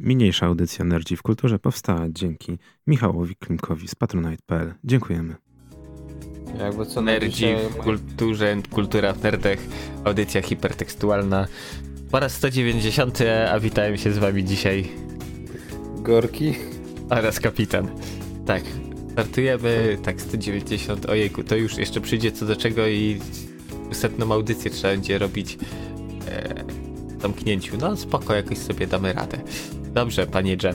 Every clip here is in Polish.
Mniejsza audycja Nerdzi w Kulturze powstała dzięki Michałowi Klimkowi z patronite.pl. Dziękujemy. Jakby co Nerdzi w kulturze, kultura w nerdech, audycja hipertekstualna. Po raz 190, a witałem się z wami dzisiaj. Gorki. Oraz kapitan. Tak, startujemy, tak 190, ojejku, to już jeszcze przyjdzie co do czego i setną audycję trzeba będzie robić e, w zamknięciu. No spoko, jakoś sobie damy radę. Dobrze, panie Dże.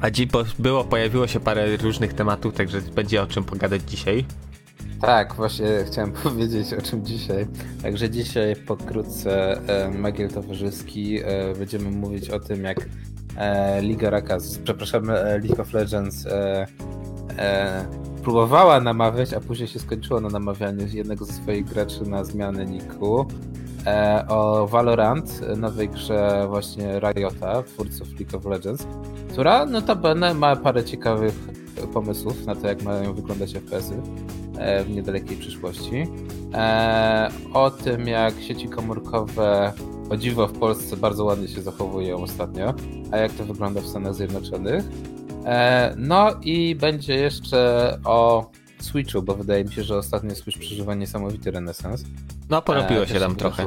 A dziś było, pojawiło się parę różnych tematów, także będzie o czym pogadać dzisiaj. Tak, właśnie chciałem powiedzieć o czym dzisiaj. Także dzisiaj pokrótce e, Magiel Towarzyski e, będziemy mówić o tym, jak e, Liga Rakaz, przepraszam, e, League of Legends e, e, próbowała namawiać, a później się skończyło na namawianiu jednego ze swoich graczy na zmianę niku. E, o Valorant, nowej grze właśnie Riota, twórców League of Legends, która notabene ma parę ciekawych pomysłów na to, jak mają wyglądać FPS-y e, w niedalekiej przyszłości. E, o tym, jak sieci komórkowe o dziwo w Polsce bardzo ładnie się zachowują ostatnio, a jak to wygląda w Stanach Zjednoczonych. No i będzie jeszcze o Switchu, bo wydaje mi się, że ostatnio Switch przeżywa niesamowity renesans. No, porobiło e, się tam trochę.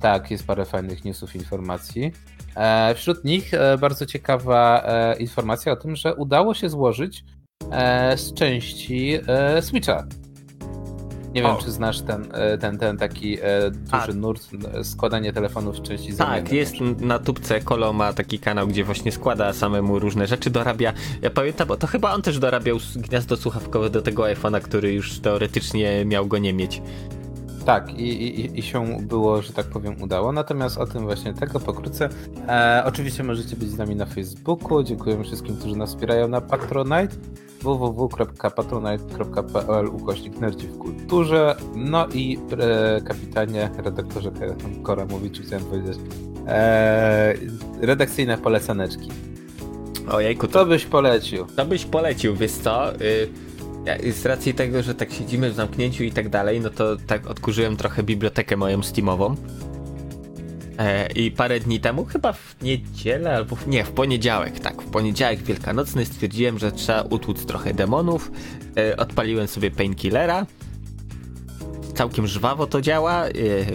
Tak, jest parę fajnych newsów, informacji. E, wśród nich e, bardzo ciekawa e, informacja o tym, że udało się złożyć e, z części e, Switcha nie wiem, o. czy znasz ten, e, ten, ten taki e, duży A. nurt składanie telefonów w części Tak, jest na tubce Kolo ma taki kanał, gdzie właśnie składa samemu różne rzeczy, dorabia. Ja pamiętam, bo to chyba on też dorabiał gniazdo słuchawkowe do tego iPhone'a, który już teoretycznie miał go nie mieć. Tak, i, i, i się było, że tak powiem, udało. Natomiast o tym właśnie tego pokrótce. E, oczywiście możecie być z nami na Facebooku. Dziękuję wszystkim, którzy nas wspierają na Patronite www.patronite.pl ukośnik nerdzi w kulturze. No i e, kapitanie, redaktorze Kora mówi, czy chciałem powiedzieć, e, redakcyjne polecaneczki. Ojejku, to, to byś polecił. To byś polecił, wiesz co? Y z racji tego, że tak siedzimy w zamknięciu i tak dalej, no to tak odkurzyłem trochę bibliotekę moją Steamową. E, I parę dni temu, chyba w niedzielę albo w, nie, w poniedziałek, tak, w poniedziałek wielkanocny stwierdziłem, że trzeba utłuc trochę demonów. E, odpaliłem sobie painkillera. Całkiem żwawo to działa, e,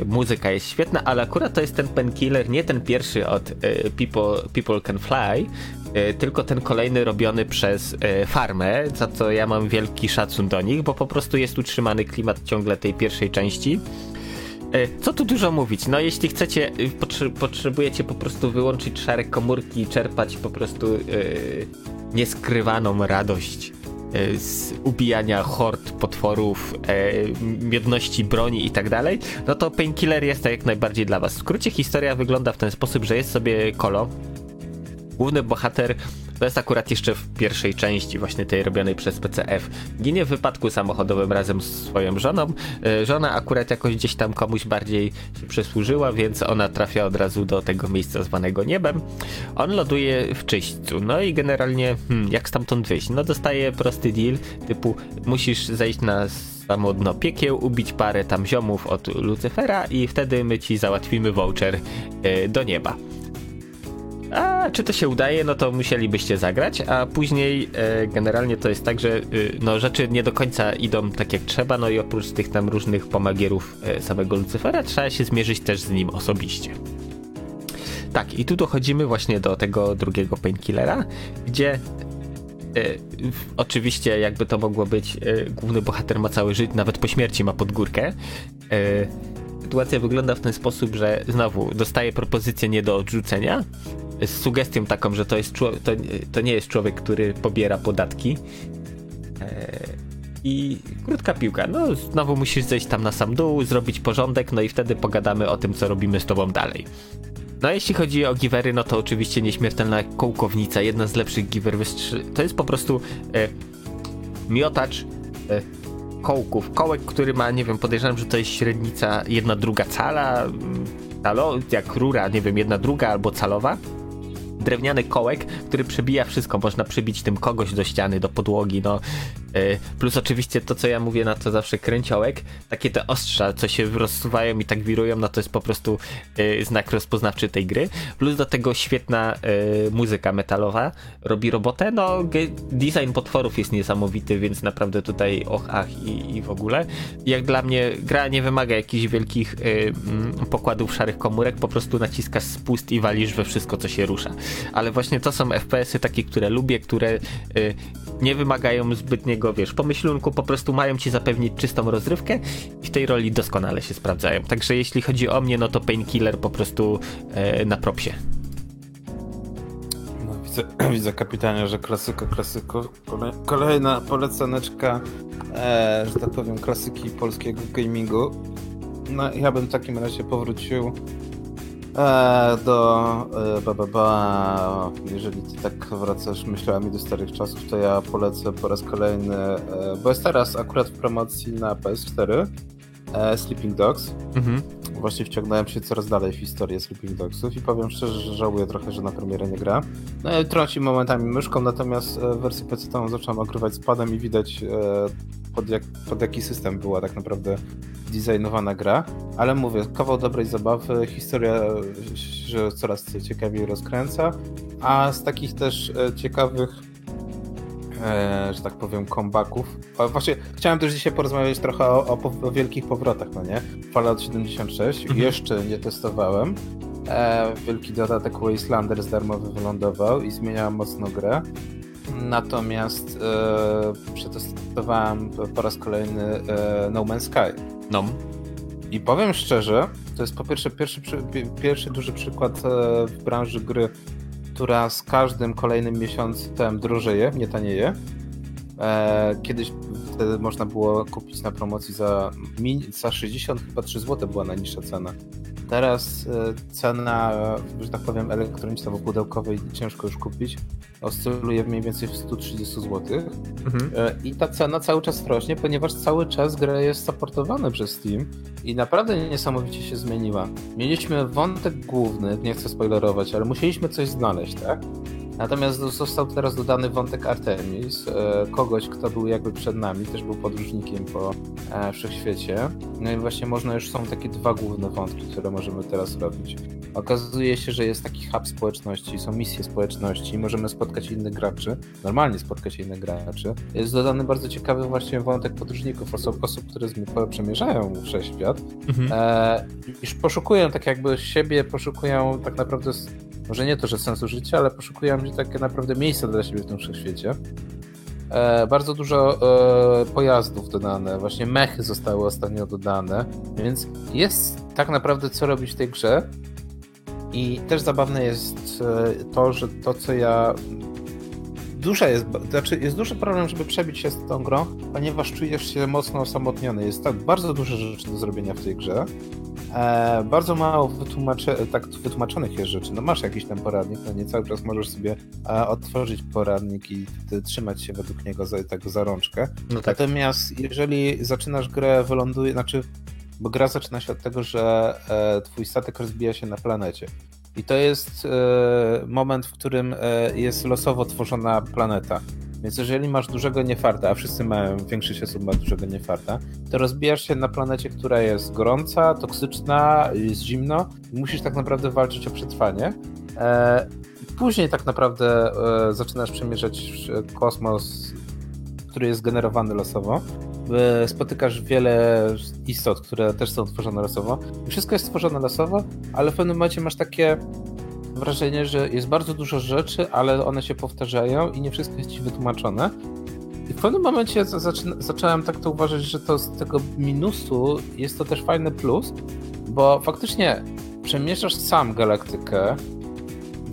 muzyka jest świetna, ale akurat to jest ten painkiller, nie ten pierwszy od e, People, People Can Fly, tylko ten kolejny robiony przez e, Farmę, za co ja mam wielki szacun do nich, bo po prostu jest utrzymany klimat ciągle tej pierwszej części. E, co tu dużo mówić? No jeśli chcecie, potrzebujecie po prostu wyłączyć szare komórki i czerpać po prostu nieskrywaną radość z ubijania hord, potworów, yy, miodności broni i tak dalej, no to Painkiller jest jak najbardziej dla was. W skrócie historia wygląda w ten sposób, że jest sobie Kolo, główny bohater to jest akurat jeszcze w pierwszej części, właśnie tej robionej przez PCF. Ginie w wypadku samochodowym razem z swoją żoną. E, żona akurat jakoś gdzieś tam komuś bardziej się przysłużyła, więc ona trafia od razu do tego miejsca zwanego niebem. On loduje w czyśćcu. No i generalnie, hmm, jak stamtąd wyjść? No dostaje prosty deal, typu musisz zejść na samo dno piekieł, ubić parę tam ziomów od Lucyfera i wtedy my ci załatwimy voucher yy, do nieba. A czy to się udaje, no to musielibyście zagrać, a później e, generalnie to jest tak, że e, no, rzeczy nie do końca idą tak jak trzeba, no i oprócz tych tam różnych pomagierów e, samego Lucyfera trzeba się zmierzyć też z nim osobiście. Tak, i tu dochodzimy właśnie do tego drugiego painkillera, gdzie E, oczywiście, jakby to mogło być, e, główny bohater ma całe życie, nawet po śmierci ma podgórkę. E, sytuacja wygląda w ten sposób, że znowu dostaje propozycję nie do odrzucenia, z sugestią taką, że to, jest to, to nie jest człowiek, który pobiera podatki. I krótka piłka. No, znowu musisz zejść tam na sam dół, zrobić porządek, no i wtedy pogadamy o tym, co robimy z tobą dalej. No jeśli chodzi o givery, no to oczywiście nieśmiertelna kołkownica, jedna z lepszych giver. To jest po prostu e, miotacz e, kołków. Kołek, który ma, nie wiem, podejrzewam, że to jest średnica jedna druga cala, calo, jak rura, nie wiem, jedna druga albo calowa. Drewniany kołek, który przebija wszystko. Można przybić tym kogoś do ściany, do podłogi, no. Y, plus oczywiście to, co ja mówię na to zawsze kręciołek, takie te ostrza, co się rozsuwają i tak wirują, no to jest po prostu y, znak rozpoznawczy tej gry. Plus do tego świetna y, muzyka metalowa robi robotę. No, design potworów jest niesamowity, więc naprawdę tutaj och, ach i, i w ogóle. Jak dla mnie gra nie wymaga jakichś wielkich pokładów szarych komórek, po prostu naciskasz spust i walisz we wszystko, co się rusza. Ale właśnie to są FPS-y takie, które lubię, które nie wymagają zbytniego, wiesz, pomyślunku, po prostu mają ci zapewnić czystą rozrywkę i w tej roli doskonale się sprawdzają. Także jeśli chodzi o mnie, no to Painkiller po prostu e, na propsie. No, widzę, widzę kapitanie, że klasyka, klasyko. Kolejna polecaneczka, e, że tak powiem, klasyki polskiego gamingu. No ja bym w takim razie powrócił do e, ba, ba, ba. Jeżeli ty tak wracasz myślami do starych czasów, to ja polecę po raz kolejny, e, bo jest teraz akurat w promocji na PS4 Sleeping Dogs. Mhm. Właśnie wciągnąłem się coraz dalej w historię Sleeping Dogsów i powiem szczerze, że żałuję trochę, że na premierę nie gra. No, trąci momentami myszką, natomiast wersję PC zacząłem ogrywać spadem i widać pod, jak, pod jaki system była tak naprawdę designowana gra, ale mówię, kawał dobrej zabawy, historia się coraz ciekawiej rozkręca, a z takich też e, ciekawych e, że tak powiem, comebacków. Właśnie chciałem też dzisiaj porozmawiać trochę o, o, o wielkich powrotach, no nie? Fallout 76, mhm. jeszcze nie testowałem. E, wielki dodatek Wastelanders darmowy wylądował i zmieniał mocno grę. Natomiast e, przetestowałem po raz kolejny e, No Man's Sky. No. I powiem szczerze, to jest po pierwsze pierwszy, pierwszy duży przykład e, w branży gry, która z każdym kolejnym miesiącem drożeje, nie tanieje. E, kiedyś wtedy można było kupić na promocji za, za 60 chyba 3 zł była najniższa cena. Teraz e, cena, że tak powiem, elektroniczna, bo pudełkowej ciężko już kupić, oscyluje mniej więcej w 130 zł. Mhm. E, I ta cena cały czas rośnie, ponieważ cały czas gra jest supportowana przez Steam i naprawdę niesamowicie się zmieniła. Mieliśmy wątek główny, nie chcę spoilerować, ale musieliśmy coś znaleźć, tak? Natomiast został teraz dodany wątek Artemis, e, kogoś, kto był jakby przed nami, też był podróżnikiem po e, wszechświecie. No i właśnie można już są takie dwa główne wątki, które możemy teraz robić. Okazuje się, że jest taki hub społeczności, są misje społeczności, możemy spotkać innych graczy, normalnie spotkać innych graczy. Jest dodany bardzo ciekawy właśnie wątek podróżników, osób, osób które przemierzają wszechświat, mhm. e, iż poszukują tak jakby siebie, poszukują tak naprawdę może nie to, że sensu życia, ale poszukują takie naprawdę miejsca dla siebie w tym wszechświecie. E, bardzo dużo e, pojazdów dodane, właśnie mechy zostały ostatnio dodane, więc jest tak naprawdę co robić w tej grze. I też zabawne jest e, to, że to co ja duża jest, znaczy jest duży problem, żeby przebić się z tą grą, ponieważ czujesz się mocno osamotniony. Jest tak bardzo dużo rzeczy do zrobienia w tej grze. E, bardzo mało wytłumacze, tak wytłumaczonych jest rzeczy. No masz jakiś tam poradnik, no nie cały czas możesz sobie e, otworzyć poradnik i trzymać się według niego za, tak za rączkę. No tak. Natomiast jeżeli zaczynasz grę, wyląduje, znaczy, bo gra zaczyna się od tego, że e, twój statek rozbija się na planecie. I to jest e, moment, w którym e, jest losowo tworzona planeta. Więc jeżeli masz dużego niefarta, a wszyscy mają, większość osób ma dużego niefarta, to rozbijasz się na planecie, która jest gorąca, toksyczna, jest zimno i musisz tak naprawdę walczyć o przetrwanie. E, później tak naprawdę e, zaczynasz przemierzać kosmos, który jest generowany losowo. E, spotykasz wiele istot, które też są tworzone losowo. Wszystko jest tworzone losowo, ale w pewnym momencie masz takie wrażenie, że jest bardzo dużo rzeczy, ale one się powtarzają i nie wszystko jest ci wytłumaczone. I w pewnym momencie zacząłem tak to uważać, że to z tego minusu jest to też fajny plus, bo faktycznie przemieszasz sam galaktykę,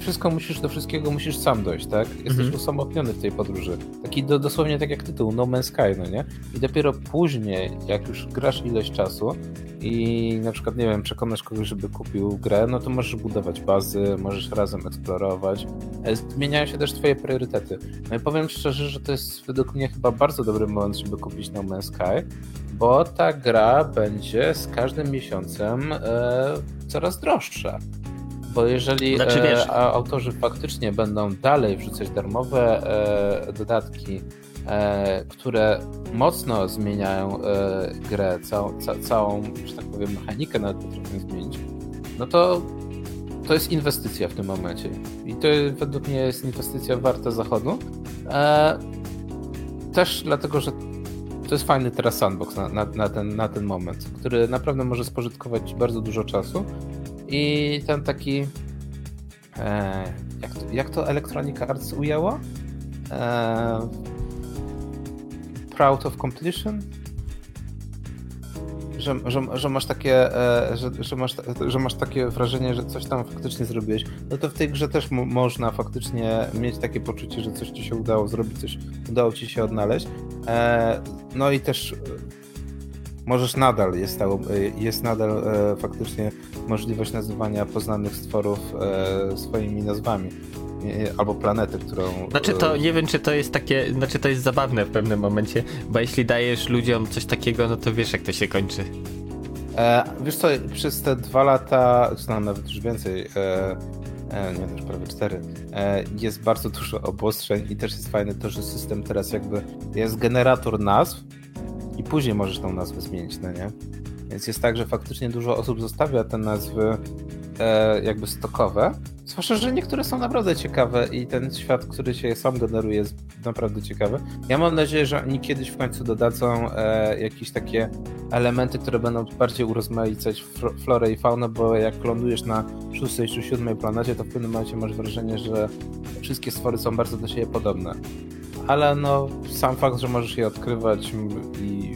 wszystko musisz, do wszystkiego musisz sam dojść, tak? Jesteś mhm. usamotniony w tej podróży. Taki do, dosłownie tak jak tytuł, No Man's Sky, no nie? I dopiero później, jak już grasz ileś czasu i na przykład, nie wiem, przekonasz kogoś, żeby kupił grę, no to możesz budować bazy, możesz razem eksplorować. E, zmieniają się też twoje priorytety. No i powiem szczerze, że to jest według mnie chyba bardzo dobry moment, żeby kupić No Man's Sky, bo ta gra będzie z każdym miesiącem e, coraz droższa Bo jeżeli Znaczy, wiesz- e, autorzy faktycznie będą dalej wrzucać darmowe e, dodatki, e, które mocno zmieniają grę, całą, ca, całą, że tak powiem, mechanikę nawet potrafią zmienić, no to to jest inwestycja w tym momencie. I to według mnie jest inwestycja warta zachodu. Też dlatego, że to jest fajny teraz sandbox na, na, na, ten, na ten moment, który naprawdę może spożytkować bardzo dużo czasu. I ten taki. E, jak, to, jak to Electronic Arts ujęło? E, proud of completion? Że, że, że masz takie, e, że, że, masz, że masz takie wrażenie, że coś tam faktycznie zrobiłeś, no to w tej grze też mo- można faktycznie mieć takie poczucie, że coś ci się udało zrobić, coś udało ci się odnaleźć. E, no i też możesz nadal, jest, stało, e, jest nadal e, faktycznie możliwość nazywania poznanych stworów e, swoimi nazwami. E, Albo planety, którą. Znaczy to e, nie wiem, czy to jest takie, znaczy to jest zabawne w pewnym momencie, bo jeśli dajesz ludziom coś takiego, no to wiesz jak to się kończy. E, wiesz co, przez te dwa lata, czy tam nawet już więcej, e, e, nie też prawie cztery, jest bardzo dużo obostrzeń i też jest fajne to, że system teraz jakby jest generator nazw później możesz tą nazwę zmienić, no nie? Więc jest tak, że faktycznie dużo osób zostawia te nazwy e, jakby stokowe. Zwłaszcza, że niektóre są naprawdę ciekawe i ten świat, który się sam generuje jest naprawdę ciekawy. Ja mam nadzieję, że oni kiedyś w końcu dodadzą e, jakieś takie elementy, które będą bardziej urozmaicać florę i faunę, bo jak lądujesz na szóstej czy siódmej planecie, to w pewnym momencie masz wrażenie, że wszystkie stwory są bardzo do siebie podobne. Ale no, sam fakt, że możesz je odkrywać i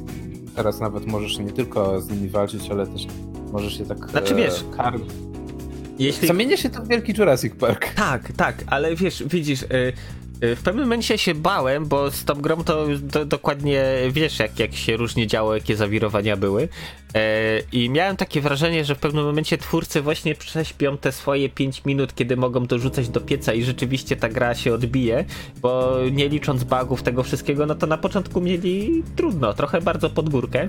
teraz nawet możesz nie tylko z nimi walczyć, ale też możesz je tak Znaczy, wiesz, karmić. Jeśli... Zamienia się to w wielki Jurassic Park. Tak, tak, ale wiesz, widzisz, y, y, w pewnym momencie się bałem, bo z tą grą to do, dokładnie wiesz, jak, jak się różnie działo, jakie zawirowania były. E, I miałem takie wrażenie, że w pewnym momencie twórcy właśnie prześpią te swoje 5 minut, kiedy mogą dorzucać do pieca i rzeczywiście ta gra się odbije, bo nie licząc bugów tego wszystkiego, no to na początku mieli trudno, trochę bardzo pod górkę.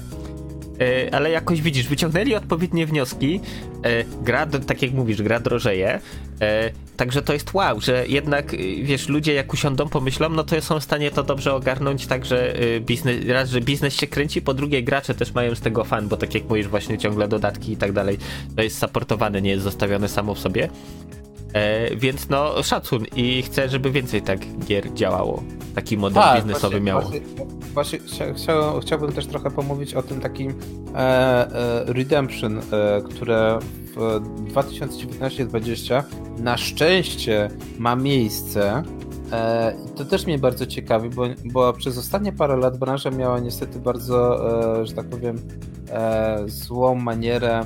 E, ale jakoś widzisz, wyciągnęli odpowiednie wnioski. E, gra, tak jak mówisz, gra drożeje. E, także to jest wow, że jednak, y, wiesz, ludzie jak usiądą, pomyślą, no to są w stanie to dobrze ogarnąć, tak, że y, biznes, raz, że biznes się kręci, po drugie gracze też mają z tego fan, bo tak jak mówisz, właśnie ciągle dodatki i tak dalej, to jest supportowane, nie jest zostawione samo w sobie. E, więc no, szacun i chcę, żeby więcej tak gier działało. Taki model biznesowy właśnie, miało. Właśnie, właśnie chcia, chciał, chciałbym też trochę pomówić o tym takim e, e, Redemption, e, które w 2019-2020 na szczęście ma miejsce. E, to też mnie bardzo ciekawi, bo, bo przez ostatnie parę lat branża miała niestety bardzo, że tak powiem, złą manierę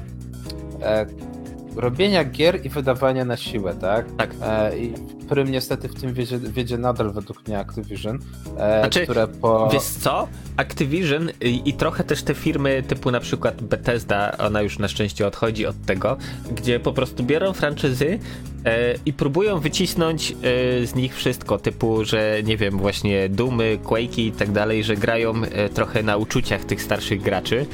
robienia gier i wydawania na siłę, tak? Tak. E, I Prym niestety w tym wiedzie, wiedzie nadal według mnie Activision, e, Znaczy, które po... Wiesz co? Activision i, i trochę też te firmy typu na przykład Bethesda, ona już na szczęście odchodzi od tego, gdzie po prostu biorą franczyzy e, i próbują wycisnąć e, z nich wszystko, typu, że nie wiem, właśnie Dumy, Quake'i i tak dalej, że grają e, trochę na uczuciach tych starszych graczy.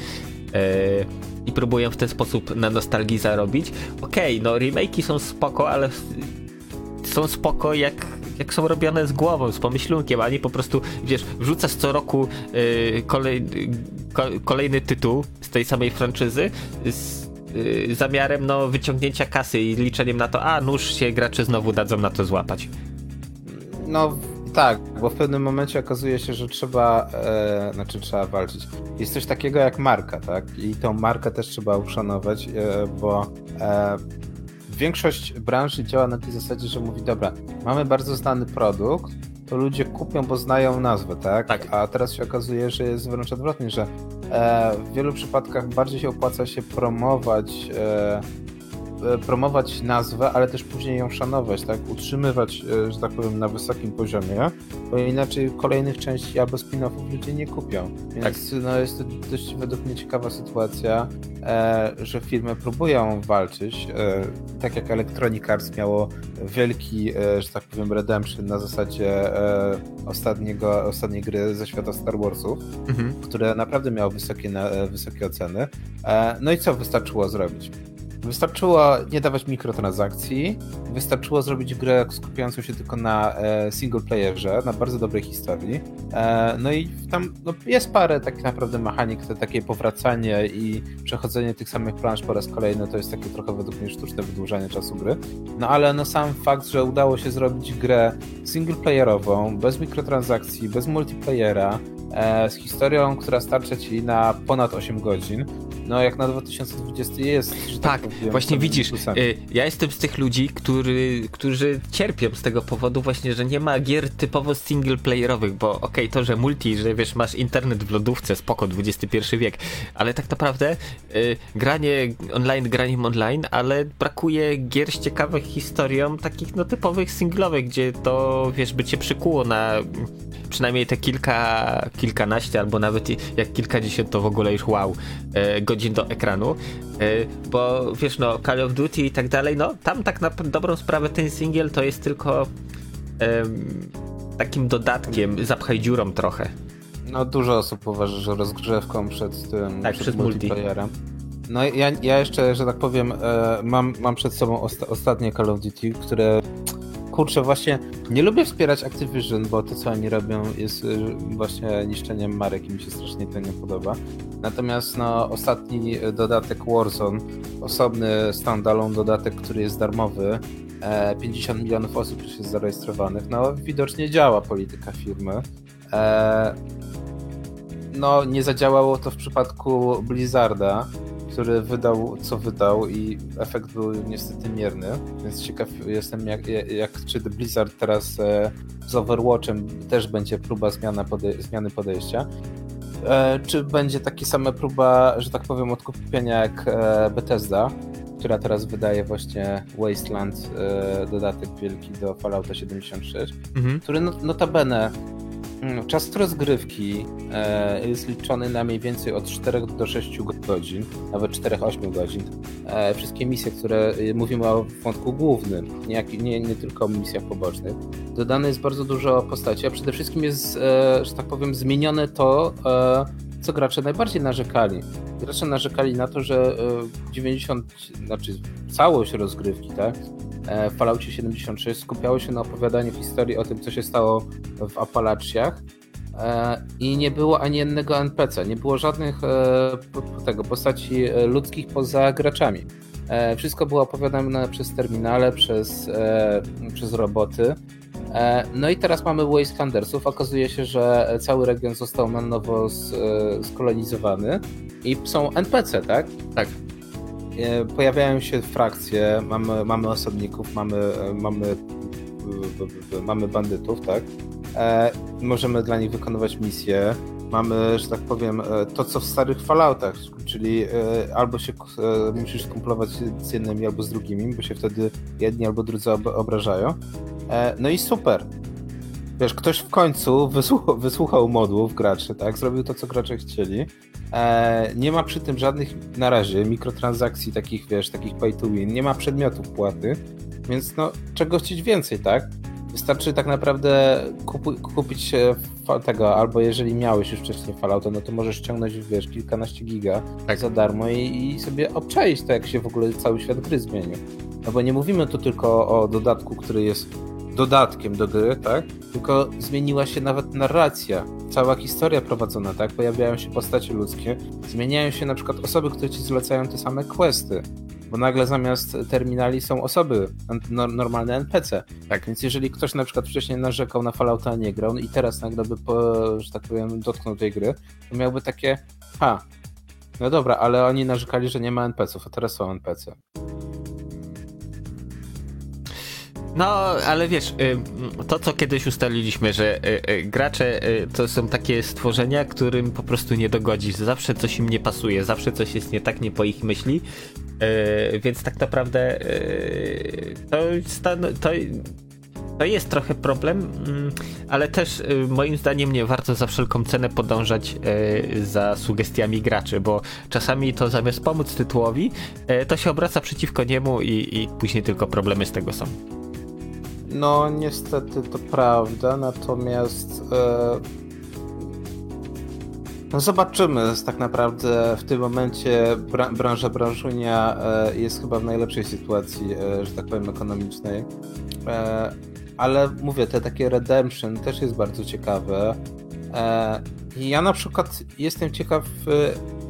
E, i próbują w ten sposób na nostalgii zarobić. Okej, no remake'i są spoko, ale są spoko jak, jak są robione z głową, z pomyślunkiem, a nie po prostu, wiesz, wrzucasz co roku yy, kolej, ko, kolejny tytuł z tej samej franczyzy z yy, zamiarem no, wyciągnięcia kasy i liczeniem na to, a nóż się gracze znowu dadzą na to złapać. No tak, bo w pewnym momencie okazuje się, że trzeba, e, znaczy trzeba walczyć. Jest coś takiego jak marka, tak? I tą markę też trzeba uszanować, e, bo e, większość branży działa na tej zasadzie, że mówi, dobra, mamy bardzo znany produkt, to ludzie kupią, bo znają nazwę, tak? Tak. A teraz się okazuje, że jest wręcz odwrotnie, że e, w wielu przypadkach bardziej się opłaca się promować e, promować nazwę, ale też później ją szanować, tak? Utrzymywać, e, że tak powiem, na wysokim poziomie, bo inaczej kolejnych części albo spin-offów ludzie nie kupią. Więc no, jest to dość według mnie ciekawa sytuacja, e, że firmy próbują walczyć, e, tak jak Electronic Arts miało wielki, e, że tak powiem, redemption na zasadzie e, ostatniego, ostatniej gry ze świata Star Warsów, Mhm. które naprawdę miało wysokie, na, e, wysokie oceny. E, no i co wystarczyło zrobić? Wystarczyło nie dawać mikrotransakcji, wystarczyło zrobić grę skupiającą się tylko na e, single playerze, na bardzo dobrej historii. E, no i tam no, jest parę tak naprawdę mechanik, to takie powracanie i przechodzenie tych samych plansz po raz kolejny, to jest takie trochę według mnie sztuczne wydłużanie czasu gry. No ale no sam fakt, że udało się zrobić grę single playerową, bez mikrotransakcji, bez multiplayera, e, z historią, która starcza ci na ponad 8 godzin, no jak na 2020 jest. Że tak, tak właśnie widzisz, y, ja jestem z tych ludzi, który, którzy cierpią z tego powodu właśnie, że nie ma gier typowo single playerowych, bo okej, okay, to, że multi, że wiesz, masz internet w lodówce, spoko, XXI wiek, ale tak naprawdę y, granie online, graniem online, ale brakuje gier z ciekawą historią, takich no typowych singlowych, gdzie to, wiesz, by cię przykuło na przynajmniej te kilka, kilkanaście albo nawet jak kilkadziesiąt to w ogóle już wow e, godzin do ekranu, bo wiesz no Call of Duty i tak dalej, no tam tak na dobrą sprawę ten singiel to jest tylko takim dodatkiem, zapchaj dziurą trochę. No dużo osób uważa, że rozgrzewką przed tym tak, przed, przed multiplayerem. No ja, ja jeszcze, że tak powiem, e, mam, mam przed sobą osta ostatnie Call of Duty, które kurczę, właśnie nie lubię wspierać Activision, bo to co oni robią jest y, właśnie niszczeniem marek i mi się strasznie to nie podoba. Natomiast no, ostatni dodatek Warzone, osobny standalone dodatek, który jest darmowy, 50 e, milionów osób już jest zarejestrowanych, no widocznie działa polityka firmy. E, no nie zadziałało to w przypadku Blizzarda, który wydał co wydał i efekt był niestety mierny, więc ciekaw jestem jak, jak czy Blizzard teraz e, z Overwatchem też będzie próba zmiana podej zmiany podejścia. E, czy będzie taka sama próba, że tak powiem, odkupienia jak e, Bethesda, która teraz wydaje właśnie Wasteland, dodatek wielki do Fallouta 76, mhm. który notabene Mm, czas rozgrywki e, jest liczony na mniej więcej od 4 do 6 godzin, nawet 4-8 godzin. E, wszystkie misje, które e, mówimy o wątku głównym, nie, nie, nie tylko o misjach pobocznych. Dodane jest bardzo dużo postaci, a przede wszystkim jest, że tak powiem, zmienione to, co gracze najbardziej narzekali. Gracze narzekali na to, że 90, znaczy całość rozgrywki, tak, E, w Falloutie 76 skupiało się na opowiadaniu historii o tym, co się stało w Apalachiach e, i nie było ani jednego NPC, nie było żadnych e, tego postaci ludzkich poza graczami. Wszystko było opowiadane przez terminale, przez, przez roboty. No i teraz mamy Wastelandersów. Okazuje się, że cały region został na nowo skolonizowany i są NPC, tak? Tak. E, pojawiają się frakcje, mamy, mamy osobników, mamy, mamy, mamy bandytów, tak? E, możemy dla nich wykonywać misje. Mamy, że tak powiem, e, to co w starych Falloutach, czyli albo się musisz skumplować z jednymi albo z drugimi, bo się wtedy jedni albo drudzy obrażają. No i super. Wiesz, ktoś w końcu wysłuchał, wysłuchał modłów graczy, tak? Zrobił to, co gracze chcieli E, nie ma przy tym żadnych na razie mikrotransakcji takich, wiesz, takich pay to win, nie ma przedmiotów płaty, więc no czego chcieć więcej, tak? Wystarczy tak naprawdę kupu, kupić tego, albo jeżeli miałeś już wcześniej Fallouta, no to możesz ściągnąć, wiesz, kilkanaście giga tak. za darmo i, i sobie obczaić to, jak się w ogóle cały świat gry zmienił. No bo nie mówimy tu tylko o dodatku, który jest dodatkiem do gry, tak? Tylko zmieniła się nawet narracja, cała historia prowadzona, tak? Pojawiają się postacie ludzkie, zmieniają się na przykład osoby, które ci zlecają te same questy, bo nagle zamiast terminali są osoby, normalne NPC. Tak, więc jeżeli ktoś na przykład wcześniej narzekał na Fallouta, a nie grał i teraz nagle by, po, że tak powiem, dotknął tej gry, to miałby takie, ha, no dobra, ale oni narzekali, że nie ma NPC-ów, a teraz są NPC. No, ale wiesz, to co kiedyś ustaliliśmy, że y, y, gracze y, to są takie stworzenia, którym po prostu nie dogodzisz. Zawsze coś im nie pasuje, zawsze coś jest nie tak, nie po ich myśli. Więc tak naprawdę to, to, to jest trochę problem, mm, ale też moim zdaniem nie warto za wszelką cenę podążać za sugestiami graczy, bo czasami to zamiast pomóc tytułowi, to się obraca przeciwko niemu i, i później tylko problemy z tego są. No, niestety to prawda, natomiast e, No zobaczymy. Tak naprawdę w tym momencie branża branżunia e, jest chyba w najlepszej sytuacji, e, że tak powiem, ekonomicznej. E, ale mówię, te takie redemption też jest bardzo ciekawe. Ja na przykład jestem ciekaw,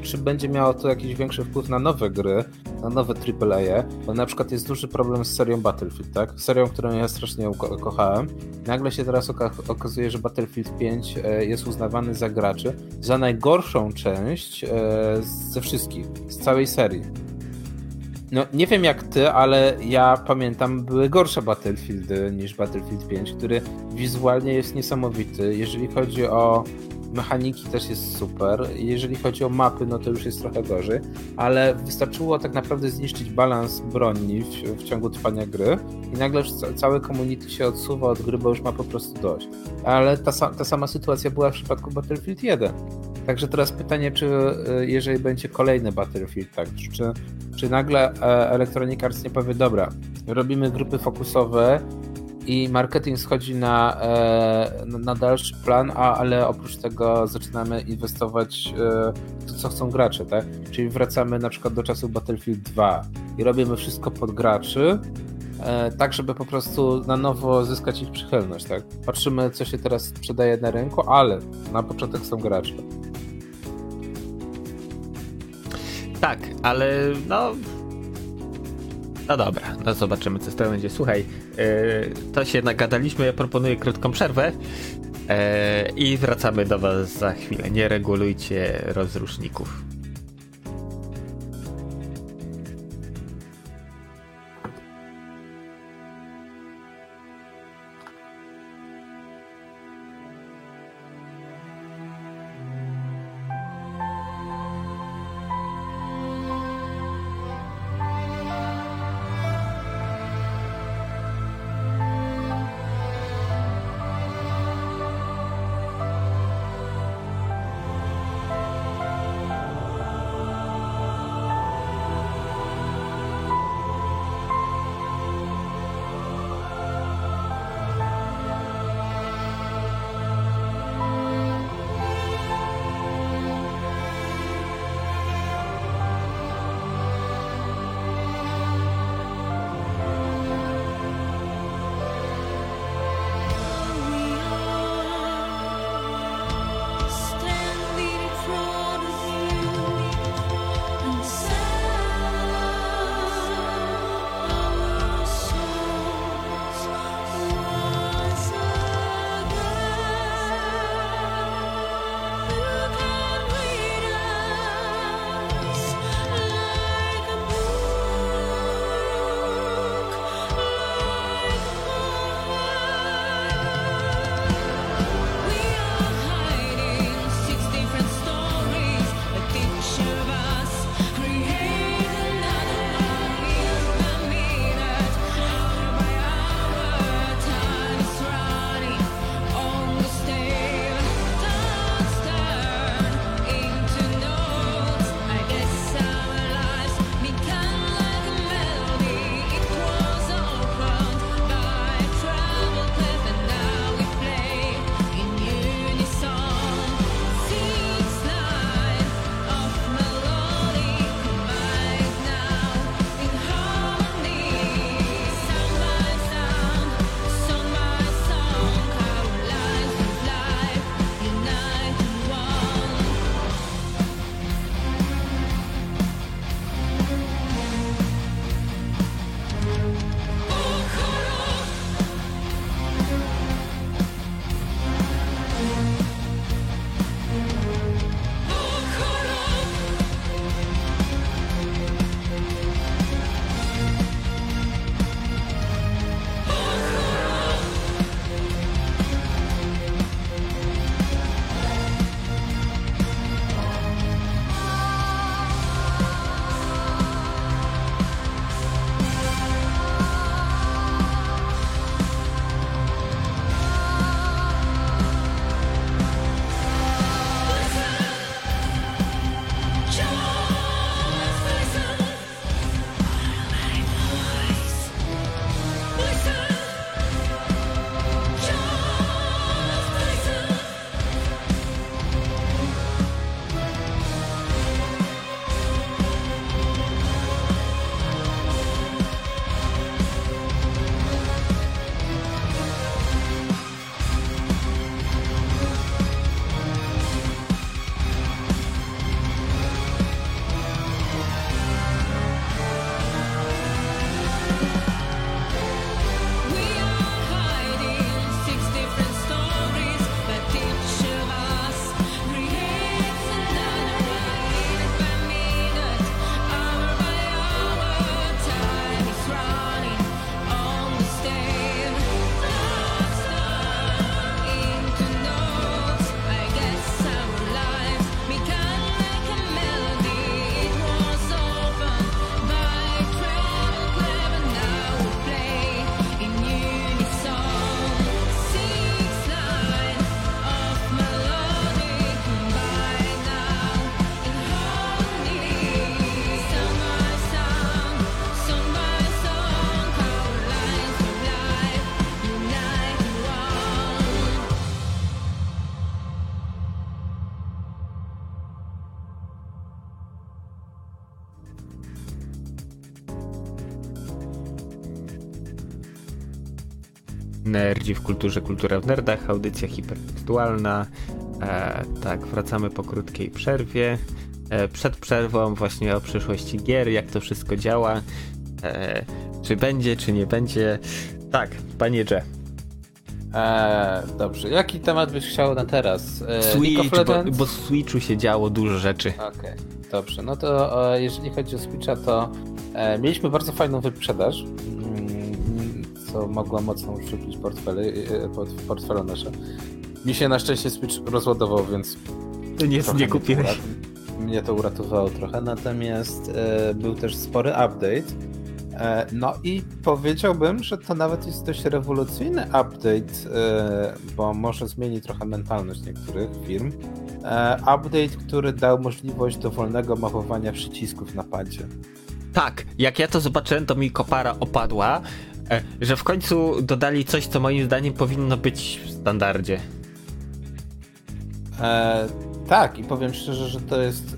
czy będzie miało to jakiś większy wpływ na nowe gry, na nowe AAA, bo na przykład jest duży problem z serią Battlefield, tak? Serią, którą ja strasznie ko kochałem. Nagle się teraz oka okazuje, że Battlefield 5 e, jest uznawany za graczy za najgorszą część e, ze wszystkich, z całej serii. No, nie wiem jak ty, ale ja pamiętam, były gorsze Battlefieldy niż Battlefield 5, który wizualnie jest niesamowity. Jeżeli chodzi o mechaniki też jest super. Jeżeli chodzi o mapy, no to już jest trochę gorzej, ale wystarczyło tak naprawdę zniszczyć balans broni w, w ciągu trwania gry i nagle już całe community się odsuwa od gry, bo już ma po prostu dość. Ale ta, ta sama sytuacja była w przypadku Battlefield 1. Także teraz pytanie, czy y, jeżeli będzie kolejny Battlefield, tak, czy, czy nagle e, Electronic Arts nie powie, dobra, robimy grupy fokusowe, i marketing schodzi na, e, na dalszy plan, a, ale oprócz tego zaczynamy inwestować e, w to, co chcą gracze, tak? Czyli wracamy na przykład do czasu Battlefield 2 i robimy wszystko pod graczy, e, tak żeby po prostu na nowo zyskać ich przychylność, tak? Patrzymy, co się teraz sprzedaje na rynku, ale na początek są gracze. Tak, ale no no dobra, no zobaczymy co z tego będzie. Słuchaj, yy, to się nagadaliśmy, ja proponuję krótką przerwę yy, i wracamy do was za chwilę. Nie regulujcie rozruszników. Nerdzi w kulturze, kultura w nerdach, audycja hipertekstualna. E, tak, wracamy po krótkiej przerwie. E, przed przerwą właśnie o przyszłości gier, jak to wszystko działa. E, czy będzie, czy nie będzie. Tak, panie Dże. Eee, dobrze, jaki temat byś chciał na teraz? Eee, Switch, bo, bo w Switchu się działo dużo rzeczy. Okej, okay, dobrze. No to e, jeżeli chodzi o Switcha, to e, mieliśmy bardzo fajną wyprzedaż, co mogła mocno uszczuplić portfele, e, portfele nasze. Mi się na szczęście Switch rozładował, więc... Nie, nie kupiłeś. Mnie to uratowało trochę, natomiast e, był też spory update E, no i powiedziałbym, że to nawet jest dość rewolucyjny update, e, bo może zmieni trochę mentalność niektórych firm. E, update, który dał możliwość dowolnego mapowania przycisków na padzie. Tak, jak ja to zobaczyłem, to mi kopara opadła, że w końcu dodali coś, co moim zdaniem powinno być w standardzie. E, tak, i powiem szczerze, że to jest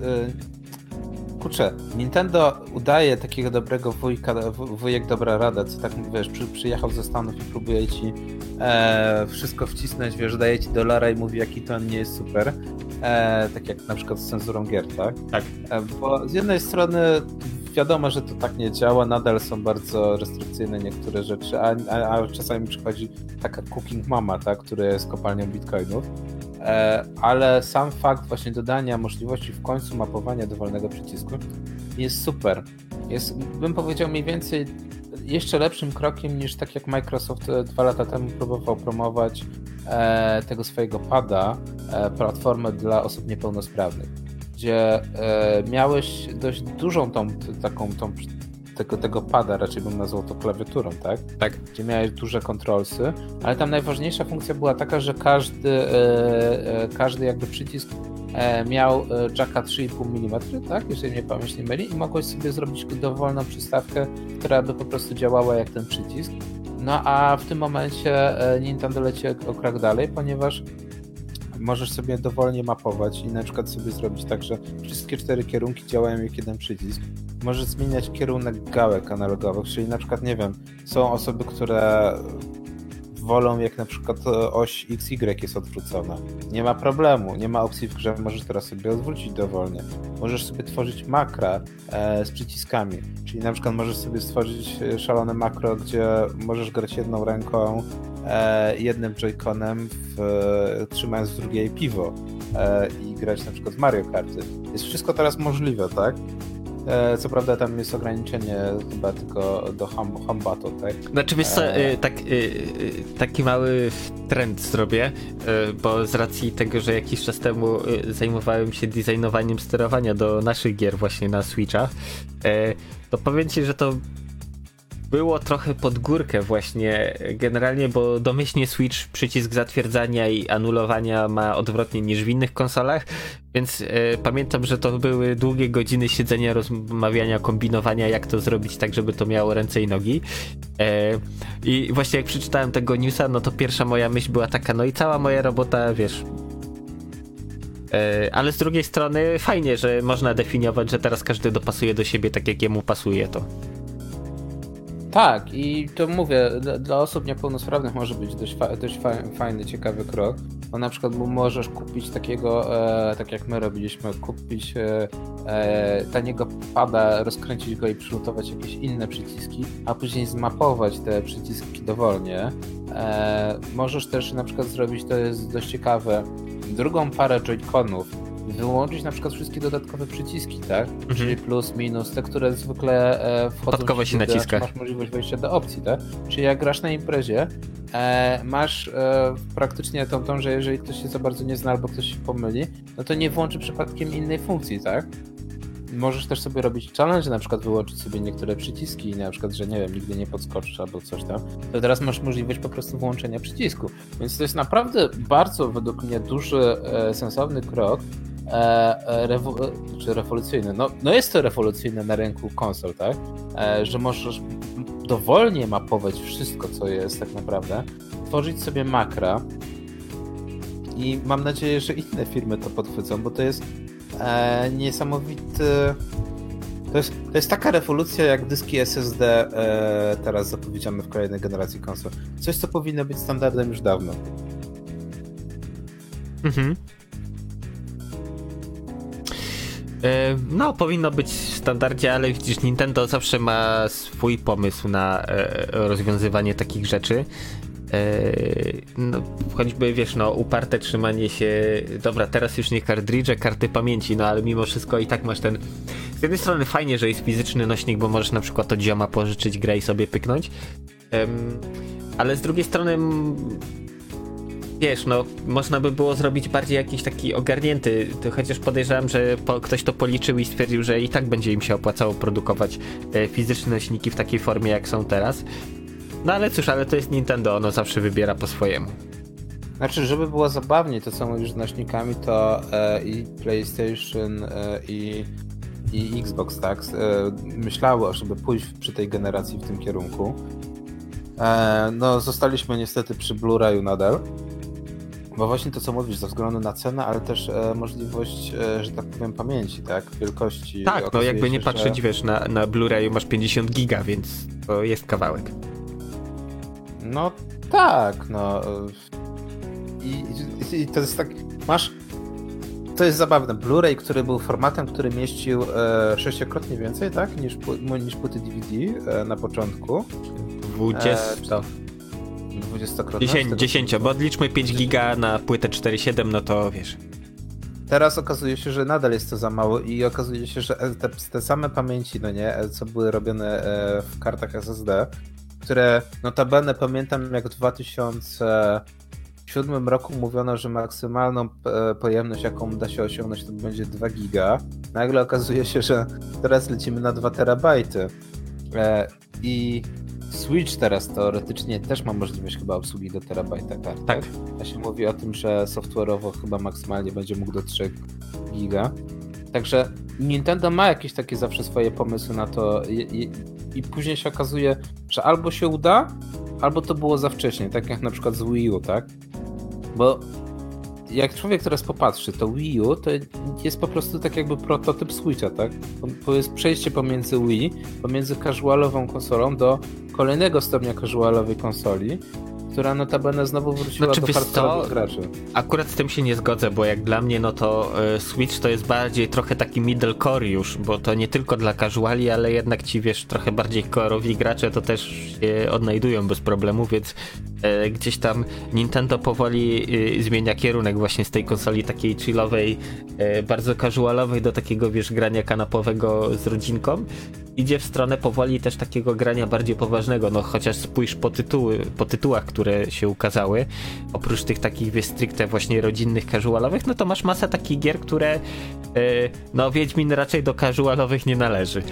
kurczę, Nintendo udaje takiego dobrego wujka, wujek dobra rada, co tak wiesz, przy, przyjechał ze Stanów i próbuje ci e, wszystko wcisnąć, wiesz, daje ci dolara i mówi jaki to nie jest super. E, tak jak na przykład z cenzurą gier, tak? Tak. E, bo z jednej strony wiadomo, że to tak nie działa, nadal są bardzo restrykcyjne niektóre rzeczy, a, a, a czasami przychodzi taka cooking mama, tak, która jest kopalnią bitcoinów. E, ale sam fakt właśnie dodania możliwości w końcu mapowania dowolnego przycisku jest super. Jest, bym powiedział, mniej więcej jeszcze lepszym krokiem niż tak jak Microsoft e, dwa lata temu próbował promować e, tego swojego pada, e, platformę dla osób niepełnosprawnych, gdzie e, miałeś dość dużą tą taką tą tego, tego pada, raczej bym nazwał to klawiaturą, tak? Tak. Gdzie miałeś duże kontrolsy, ale tam najważniejsza funkcja była taka, że każdy, e, e, każdy jakby przycisk e, miał e, jacka 3,5 mm, tak? Jeżeli mnie pamięć nie myli i mogłeś sobie zrobić dowolną przystawkę, która by po prostu działała jak ten przycisk. No a w tym momencie e, Nintendo leci o krok dalej, ponieważ możesz sobie dowolnie mapować i na przykład sobie zrobić tak, że wszystkie cztery kierunki działają jak jeden przycisk. Możesz zmieniać kierunek gałek analogowych, czyli na przykład, nie wiem, są osoby, które wolą, jak na przykład oś XY jest odwrócona. Nie ma problemu, nie ma opcji w grze, możesz teraz sobie odwrócić dowolnie. Możesz sobie tworzyć makra e, z przyciskami, czyli na przykład możesz sobie stworzyć e, szalone makro, gdzie możesz grać jedną ręką, e, jednym joyconem, w, trzymając w drugiej piwo e, i grać na przykład Mario Karty. Jest wszystko teraz możliwe, tak? E, co prawda tam jest ograniczenie chyba tylko do battle, tak? Znaczy wiesz co, e... tak, taki mały trend zrobię, bo z racji tego, że jakiś czas temu zajmowałem się designowaniem sterowania do naszych gier właśnie na Switcha, to powiem ci, że to było trochę pod górkę właśnie generalnie, bo domyślnie Switch przycisk zatwierdzania i anulowania ma odwrotnie niż w innych konsolach, więc e, pamiętam, że to były długie godziny siedzenia, rozmawiania, kombinowania, jak to zrobić tak, żeby to miało ręce i nogi. E, I właśnie jak przeczytałem tego newsa, no to pierwsza moja myśl była taka, no i cała moja robota, wiesz, e, ale z drugiej strony fajnie, że można definiować, że teraz każdy dopasuje do siebie tak, jak jemu pasuje to. Tak, i to mówię, dla osób niepełnosprawnych może być dość, fa dość fa fajny, ciekawy krok. Bo na przykład możesz kupić takiego, e, tak jak my robiliśmy, kupić e, e, taniego pada, rozkręcić go i przylutować jakieś inne przyciski, a później zmapować te przyciski dowolnie. E, możesz też na przykład zrobić, to jest dość ciekawe, drugą parę joyconów wyłączyć na przykład wszystkie dodatkowe przyciski, tak? Mhm. Czyli plus, minus, te, które zwykle e, wchodzą Przypadkowo się naciska. Masz możliwość wejścia do opcji, tak? Czyli jak grasz na imprezie, e, masz e, praktycznie tą, tą, że jeżeli ktoś się za bardzo nie zna albo ktoś się pomyli, no to nie włączy przypadkiem innej funkcji, tak? Możesz też sobie robić challenge, na przykład wyłączyć sobie niektóre przyciski, na przykład, że nie wiem, nigdy nie podskoczysz albo coś tam, to teraz masz możliwość po prostu włączenia przycisku. Więc to jest naprawdę bardzo według mnie duży, e, sensowny krok, E, e, rewo e, czy rewolucyjny. No, no jest to rewolucyjne na rynku konsol, tak? że możesz dowolnie mapować wszystko, co jest tak naprawdę, tworzyć sobie makra i mam nadzieję, że inne firmy to podchwycą, bo to jest niesamowity To jest, to jest taka rewolucja jak dyski SSD e, teraz zapowiedziane w kolejnej generacji konsol. Coś, co powinno być standardem już dawno. Mhm. E, no, powinno być w standardzie, ale widzisz, Nintendo zawsze ma swój pomysł na e, rozwiązywanie takich rzeczy. E, no, choćby wiesz, no, uparte trzymanie się. Dobra, teraz już nie kartridże, karty pamięci, no ale mimo wszystko i tak masz ten. Z jednej strony fajnie, że jest fizyczny nośnik, bo możesz na przykład od zioma pożyczyć grę i sobie pyknąć. ale z drugiej strony wiesz, no można by było zrobić bardziej jakiś taki ogarnięty, to chociaż podejrzewam, że po, ktoś to policzył i stwierdził, że i tak będzie im się opłacało produkować e, fizyczne nośniki w takiej formie, jak są teraz. No ale cóż, ale to jest Nintendo, ono zawsze wybiera po swojemu. Znaczy, żeby było zabawniej, to co mówisz z nośnikami, to e, i PlayStation e, i, i Xbox, tak, e, myślały, żeby pójść przy tej generacji w tym kierunku. E, no, zostaliśmy niestety przy Blu-rayu nadal. Bo właśnie to, co mówisz, ze względu na cenę, ale też e, możliwość, e, że tak powiem, pamięci, tak? Wielkości. Tak, no jakby nie patrzeć, że... wiesz, na, na Blu-rayu masz 50 giga, więc to jest kawałek. No tak, no. I, i, i to jest tak. Masz. To jest zabawne. Blu-ray, który był formatem, który mieścił e, sześciokrotnie więcej, tak? Niż, niż płyty DVD e, na początku. 20. E, 20-krotne. 10, 10, bo odliczmy 5 giga na płytę 4.7, no to wiesz. Teraz okazuje się, że nadal jest to za mało i okazuje się, że te, te same pamięci, no nie, co były robione e, w kartach SSD, które notabene pamiętam jak w 2007 roku mówiono, że maksymalną e, pojemność jaką da się osiągnąć to będzie 2 giga. Nagle okazuje się, że teraz lecimy na 2 terabajty. E, I Switch teraz teoretycznie też ma możliwość chyba obsługi do terabajta kart. Tak. A się mówi o tym, że software'owo chyba maksymalnie będzie mógł do 3 giga. Także Nintendo ma jakieś takie zawsze swoje pomysły na to i, i, i, później się okazuje, że albo się uda, albo to było za wcześnie, tak jak na przykład z Wii U, tak? Bo jak człowiek teraz popatrzy, to Wii U to jest po prostu tak jakby prototyp Switcha, tak? To jest przejście pomiędzy Wii, pomiędzy casualową konsolą do kolejnego stopnia casualowej konsoli, która notabene znowu wróciła znaczy, do hardkorowych graczy. Akurat z tym się nie zgodzę, bo jak dla mnie, no to y, Switch to jest bardziej trochę taki middle core już, bo to nie tylko dla casuali, ale jednak ci, wiesz, trochę bardziej core'owi gracze to też się odnajdują bez problemu, więc gdzieś tam Nintendo powoli y, zmienia kierunek właśnie z tej konsoli takiej chillowej, bardzo casualowej do takiego, wiesz, grania kanapowego z rodzinką idzie w stronę powoli też takiego grania bardziej poważnego, no chociaż spójrz po, tytuły, po tytułach, które się ukazały, oprócz tych takich wiesz, stricte właśnie rodzinnych, casualowych, no to masz masę takich gier, które no Wiedźmin raczej do casualowych nie należy.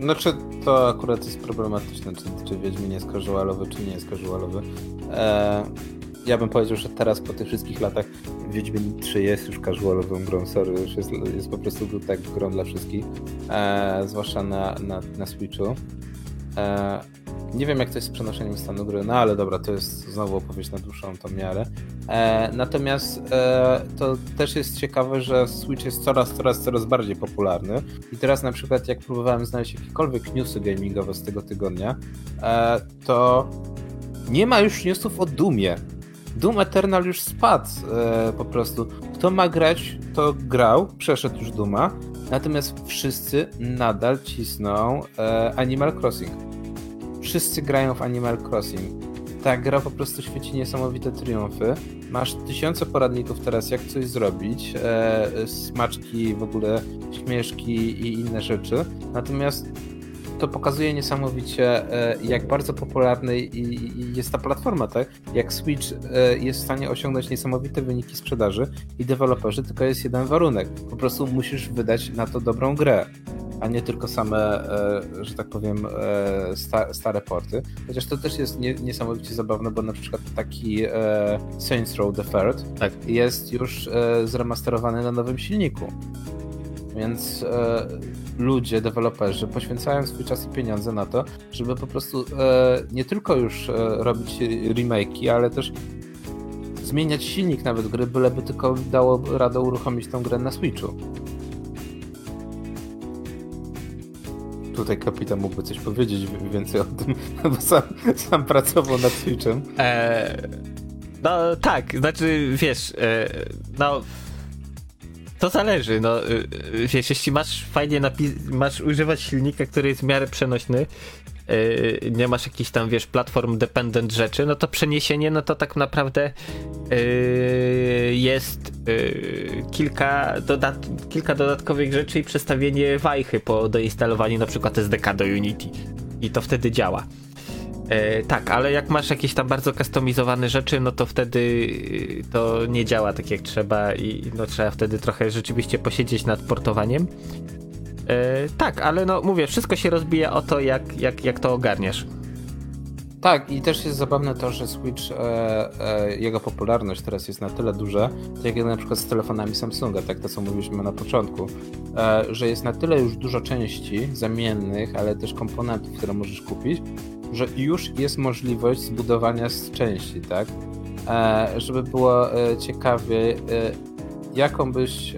Znaczy, to akurat jest problematyczne, czy, czy Wiedźmin jest casualowy, czy nie jest casualowy. Eee, ja bym powiedział, że teraz po tych wszystkich latach Wiedźmin 3 jest już casualową grą, sorry, już jest, jest po prostu tak grą dla wszystkich, e, zwłaszcza na, na, na Switchu. E, nie wiem, jak to jest z przenoszeniem stanu gry, no ale dobra, to jest znowu opowieść na dłuższą tą miarę. E, natomiast e, to też jest ciekawe, że Switch jest coraz, coraz, coraz bardziej popularny. I teraz na przykład, jak próbowałem znaleźć jakiekolwiek newsy gamingowe z tego tygodnia, e, to nie ma już newsów o Dumie. Doom Eternal już spadł e, po prostu. Kto ma grać, to grał, przeszedł już Duma, natomiast wszyscy nadal cisną e, Animal Crossing. Wszyscy grają w Animal Crossing. Ta gra po prostu świeci niesamowite triumfy. Masz tysiące poradników teraz, jak coś zrobić, e, smaczki, w ogóle śmieszki i inne rzeczy. Natomiast to pokazuje niesamowicie, e, jak bardzo popularny jest ta platforma, tak? Jak Switch e, jest w stanie osiągnąć niesamowite wyniki sprzedaży i deweloperzy, tylko jest jeden warunek. Po prostu musisz wydać na to dobrą grę a nie tylko same, e, że tak powiem, stare porty. Chociaż to też jest niesamowicie zabawne, bo na przykład taki Saints Row The Third tak. jest już zremasterowany na nowym silniku. Więc e, ludzie, deweloperzy poświęcają swój czas i pieniądze na to, żeby po prostu e, nie tylko już e, robić remake'i, ale też zmieniać silnik nawet gry, byleby tylko dało radę uruchomić tą grę na Switchu. tutaj kapitan mógłby coś powiedzieć więcej o tym, bo sam, sam pracował nad Switchem. E, no tak, znaczy wiesz, e, no to zależy, no wiesz, jeśli masz fajnie napis- masz używać silnika, który jest w miarę przenośny, yy, nie masz jakichś tam, wiesz, platform dependent rzeczy, no to przeniesienie, no to tak naprawdę jest kilka, dodat- kilka dodatkowych rzeczy i przestawienie wajchy po doinstalowaniu na przykład SDK do Unity. I to wtedy działa. E, tak, ale jak masz jakieś tam bardzo kustomizowane rzeczy, no to wtedy to nie działa tak jak trzeba i no trzeba wtedy trochę rzeczywiście posiedzieć nad portowaniem. E, tak, ale no mówię, wszystko się rozbija o to, jak, jak, jak to ogarniasz. Tak, i też jest zabawne to, że Switch, e, e, jego popularność teraz jest na tyle duża, tak jak na przykład z telefonami Samsunga, tak to co mówiliśmy na początku, e, że jest na tyle już dużo części zamiennych, ale też komponentów, które możesz kupić, że już jest możliwość zbudowania z części, tak? E, żeby było e, ciekawie, jaką byś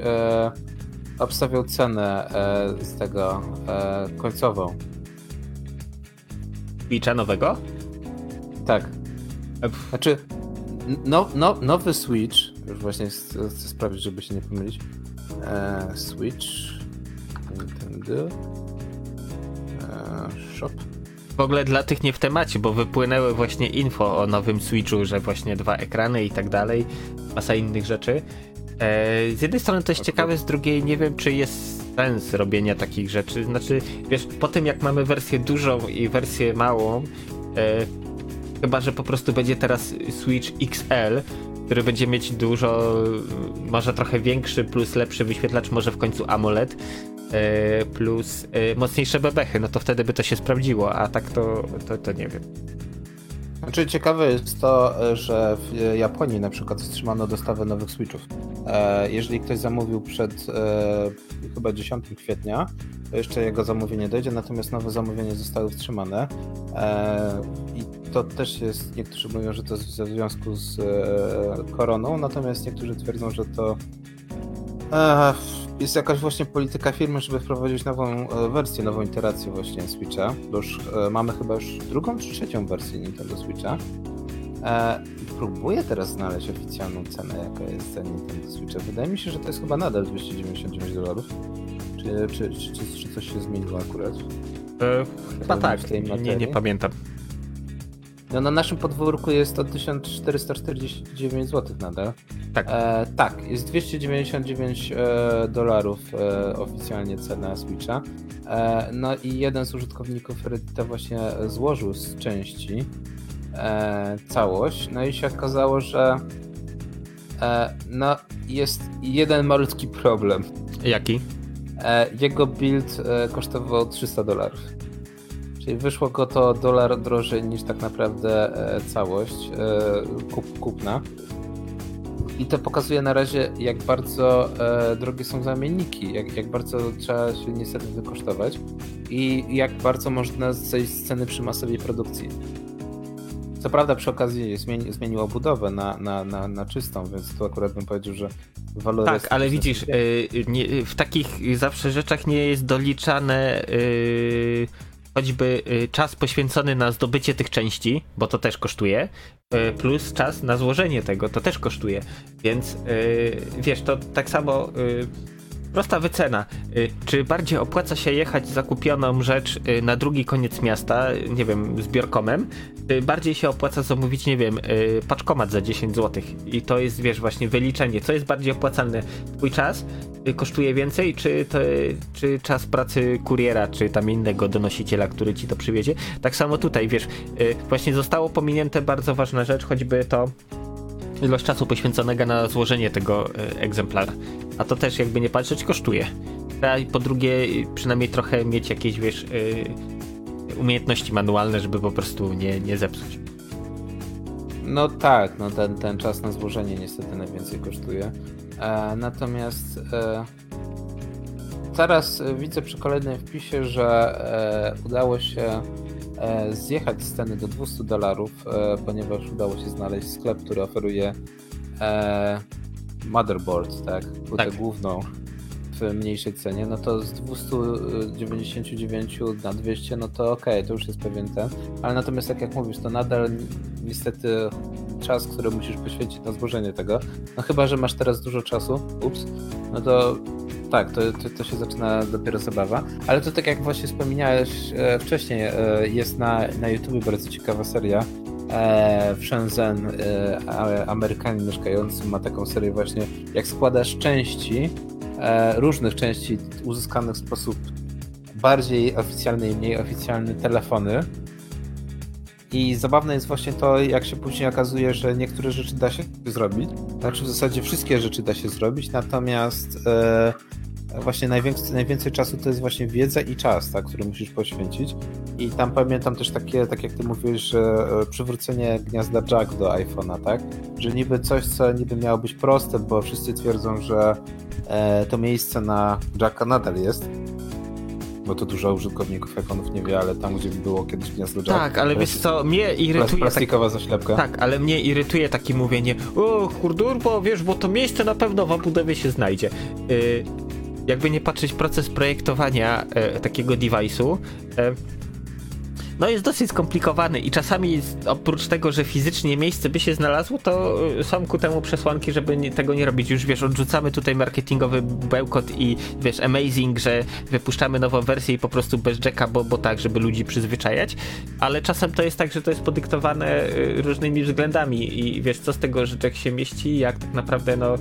obstawiał cenę e, z tego e, końcową. Switcha nowego? Tak. Znaczy, no, no, nowy Switch, już właśnie chcę sprawić, żeby się nie pomylić. E, Switch, Nintendo, e, Shop. W ogóle dla tych nie w temacie, bo wypłynęły właśnie info o nowym Switchu, że właśnie dwa ekrany i tak dalej, masa innych rzeczy. E, z jednej strony to jest ciekawe, z drugiej nie wiem, czy jest sens robienia takich rzeczy. Znaczy, wiesz, po tym jak mamy wersję dużą i wersję małą, e, chyba, że po prostu będzie teraz Switch XL, który będzie mieć dużo, może trochę większy, plus lepszy wyświetlacz, może w końcu AMOLED, plus e, mocniejsze bebechy, no to wtedy by to się sprawdziło, a tak to, to, to nie wiem. Znaczy ciekawe jest to, że w Japonii na przykład wstrzymano dostawę nowych Switchów. E, jeżeli ktoś zamówił przed e, chyba 10 kwietnia, to jeszcze jego zamówienie dojdzie, natomiast nowe zamówienia zostały wstrzymane. E, I to też jest, niektórzy mówią, że to jest w związku z koroną, natomiast niektórzy twierdzą, że to jest jakaś właśnie polityka firmy, żeby wprowadzić nową wersję, nową iterację właśnie Switcha, bo już mamy chyba już drugą czy trzecią wersję Nintendo Switcha. E, próbuję teraz znaleźć oficjalną cenę, jaka jest cena Nintendo Switcha. Wydaje mi się, że to jest chyba nadal 299 dolarów. Czy, czy, czy, czy, czy coś się zmieniło akurat? E, chyba tak, nie, nie pamiętam. No na naszym podwórku jest to 1449 zł nadal. Tak. E, tak, jest 299 e, dolarów e, oficjalnie cena Switcha. E, no i jeden z użytkowników Reddita właśnie złożył z części e, całość. No i się okazało, że e, no, jest jeden malutki problem. Jaki? Jego build kosztował 300 dolarów. Czyli wyszło go to dolar drożej niż tak naprawdę e, całość e, kup, kupna. I to pokazuje na razie, jak bardzo e, drogie są zamienniki, jak, jak bardzo trzeba się niestety wykosztować i jak bardzo można zejść z ceny przy masowej produkcji. Co prawda przy okazji zmieni, zmieniło budowę na, na, na, na czystą, więc tu akurat bym powiedział, że waloryzacja... Tak, ale widzisz, nie, w takich zawsze rzeczach nie jest doliczane choćby yy, czas poświęcony na zdobycie tych części, bo to też kosztuje, yy, plus czas na złożenie tego, to też kosztuje. Więc yy, wiesz, to tak samo Prosta wycena. Y, czy bardziej opłaca się jechać zakupioną rzecz y, na drugi koniec miasta, nie wiem, zbiorkomem, czy bardziej się opłaca zamówić, nie wiem, y, paczkomat za 10 zł? I to jest, wiesz, właśnie wyliczenie. Co jest bardziej opłacalne? Twój czas kosztuje więcej, czy, to, czy czas pracy kuriera, czy tam innego donosiciela, który ci to przywiezie? Tak samo tutaj, wiesz, właśnie zostało pominięte bardzo ważna rzecz, choćby to ilość czasu poświęconego na złożenie tego e, egzemplarza. A to też jakby nie patrzeć kosztuje. Po drugie przynajmniej trochę mieć jakieś wiesz e, umiejętności manualne, żeby po prostu nie, nie zepsuć. No tak, no ten, ten czas na złożenie niestety najwięcej kosztuje. E, natomiast e, teraz widzę przy kolejnym wpisie, że e, udało się E, zjechać z ceny do 200 dolarów, e, ponieważ udało się znaleźć sklep, który oferuje e, motherboard, tak? Płytę tak. główną w mniejszej cenie, no to z 299 na 200, no to okej, okay, to już jest pewien ten, ale natomiast tak jak mówisz, to nadal niestety czas, który musisz poświęcić na złożenie tego, no chyba, że masz teraz dużo czasu, ups, no to tak, to, to, to, się zaczyna dopiero zabawa. Ale to tak jak właśnie wspomniałeś e, wcześniej, e, jest na, na YouTube bardzo ciekawa seria. E, w Shenzhen e, Amerykanin mieszkający ma taką serię właśnie, jak składasz części, różnych części uzyskanych w sposób bardziej oficjalny i mniej oficjalny telefony. I zabawne jest właśnie to, jak się później okazuje, że niektóre rzeczy da się zrobić. Znaczy w zasadzie wszystkie rzeczy da się zrobić, natomiast e, właśnie najwięcej, najwięcej czasu to jest właśnie wiedza i czas, tak, który musisz poświęcić. I tam pamiętam też takie, tak jak ty mówisz, że e, przywrócenie gniazda jack do iPhone'a, tak? Że niby coś, co niby miało być proste, bo wszyscy twierdzą, że e, to miejsce na jacka nadal jest, bo to dużo użytkowników iPhone'ów nie wie, ale tam, gdzie było kiedyś gniazdo jack... Tak, ale wiesz co, mnie irytuje... Plastikowa tak, zaślepka. Tak, ale mnie irytuje takie mówienie o, hurdur, bo wiesz, bo to miejsce na pewno w obudowie się znajdzie. Yy, jakby nie patrzeć, proces projektowania e, takiego device'u e, no jest dosyć skomplikowany i czasami oprócz tego, że fizycznie miejsce by się znalazło, to e, są ku temu przesłanki, żeby nie, tego nie robić. Już wiesz, odrzucamy tutaj marketingowy bełkot i wiesz, amazing, że wypuszczamy nową wersję i po prostu bez jacka, bo, bo tak, żeby ludzi przyzwyczajać, ale czasem to jest tak, że to jest podyktowane e, różnymi względami i wiesz, co z tego, że jack się mieści, jak tak naprawdę no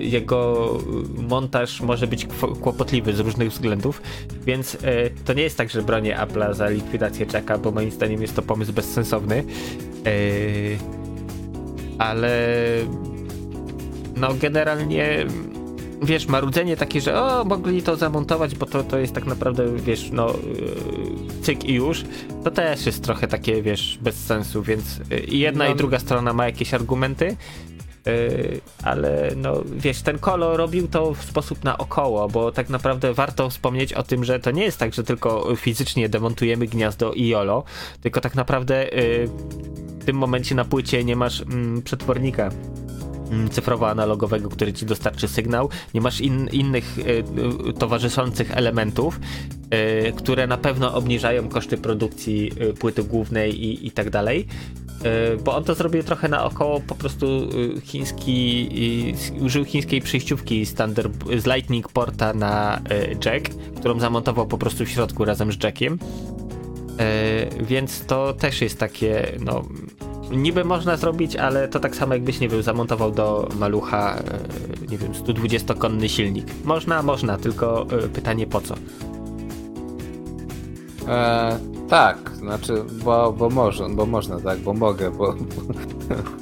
jego montaż może być kłopotliwy z różnych względów, więc e, to nie jest tak, że bronię Apple'a za likwidację czeka, bo moim zdaniem jest to pomysł bezsensowny. E, ale no generalnie wiesz, marudzenie takie, że o, mogli to zamontować, bo to, to jest tak naprawdę, wiesz, no cyk i już, to też jest trochę takie, wiesz, bez sensu, więc i jedna no. i druga strona ma jakieś argumenty, ale no wiesz, ten kolo robił to w sposób naokoło, bo tak naprawdę warto wspomnieć o tym, że to nie jest tak, że tylko fizycznie demontujemy gniazdo i YOLO, tylko tak naprawdę yy, w tym momencie na płycie nie masz mm, przetwornika mm, cyfrowo-analogowego, który ci dostarczy sygnał. Nie masz in, innych y, y, towarzyszących elementów, y, które na pewno obniżają koszty produkcji y, płyty głównej i, i tak dalej. E, bo on to zrobił trochę naokoło, po prostu e, chiński, użył chińskiej przejściówki standard, z Lightning Porta na e, jack, którą zamontował po prostu w środku razem z jackiem. Więc to też jest takie, no, niby można zrobić, ale to tak samo jakbyś, nie wiem, zamontował do malucha, nie wiem, 120-konny silnik. Można, można, tylko pytanie po co? Eee, tak, znaczy, bo, bo może, bo można, tak, bo mogę, bo...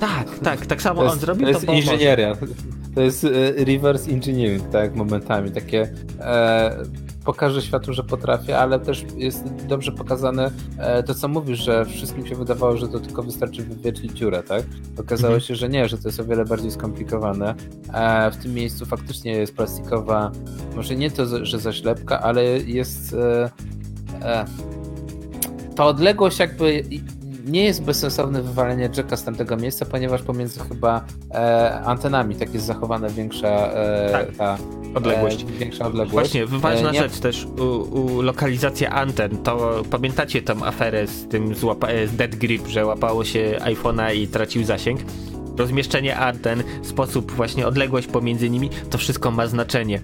Tak, tak, tak samo jest, on zrobił to, jest bo inżynieria. Może. To jest e, reverse engineering, tak, momentami, takie... E, pokażę światu, że potrafię, ale też jest dobrze pokazane e, to, co mówisz, że wszystkim się wydawało, że to tylko wystarczy wywiercić dziurę, tak? Okazało mhm. się, że nie, że to jest o wiele bardziej skomplikowane. E, w tym miejscu faktycznie jest plastikowa, może nie to, że zaślepka, ale jest e, e ta odległość jakby nie jest bezsensowne wywalenie jacka z tamtego miejsca, ponieważ pomiędzy chyba e, antenami tak jest zachowana większa e, tak. ta odległość. E, większa odległość. Właśnie, ważna e, nie... rzecz też, u, u lokalizacja anten, to pamiętacie tą aferę z tym z, z Dead Grip, że łapało się iPhone'a i tracił zasięg? Rozmieszczenie anten, sposób właśnie odległość pomiędzy nimi, to wszystko ma znaczenie.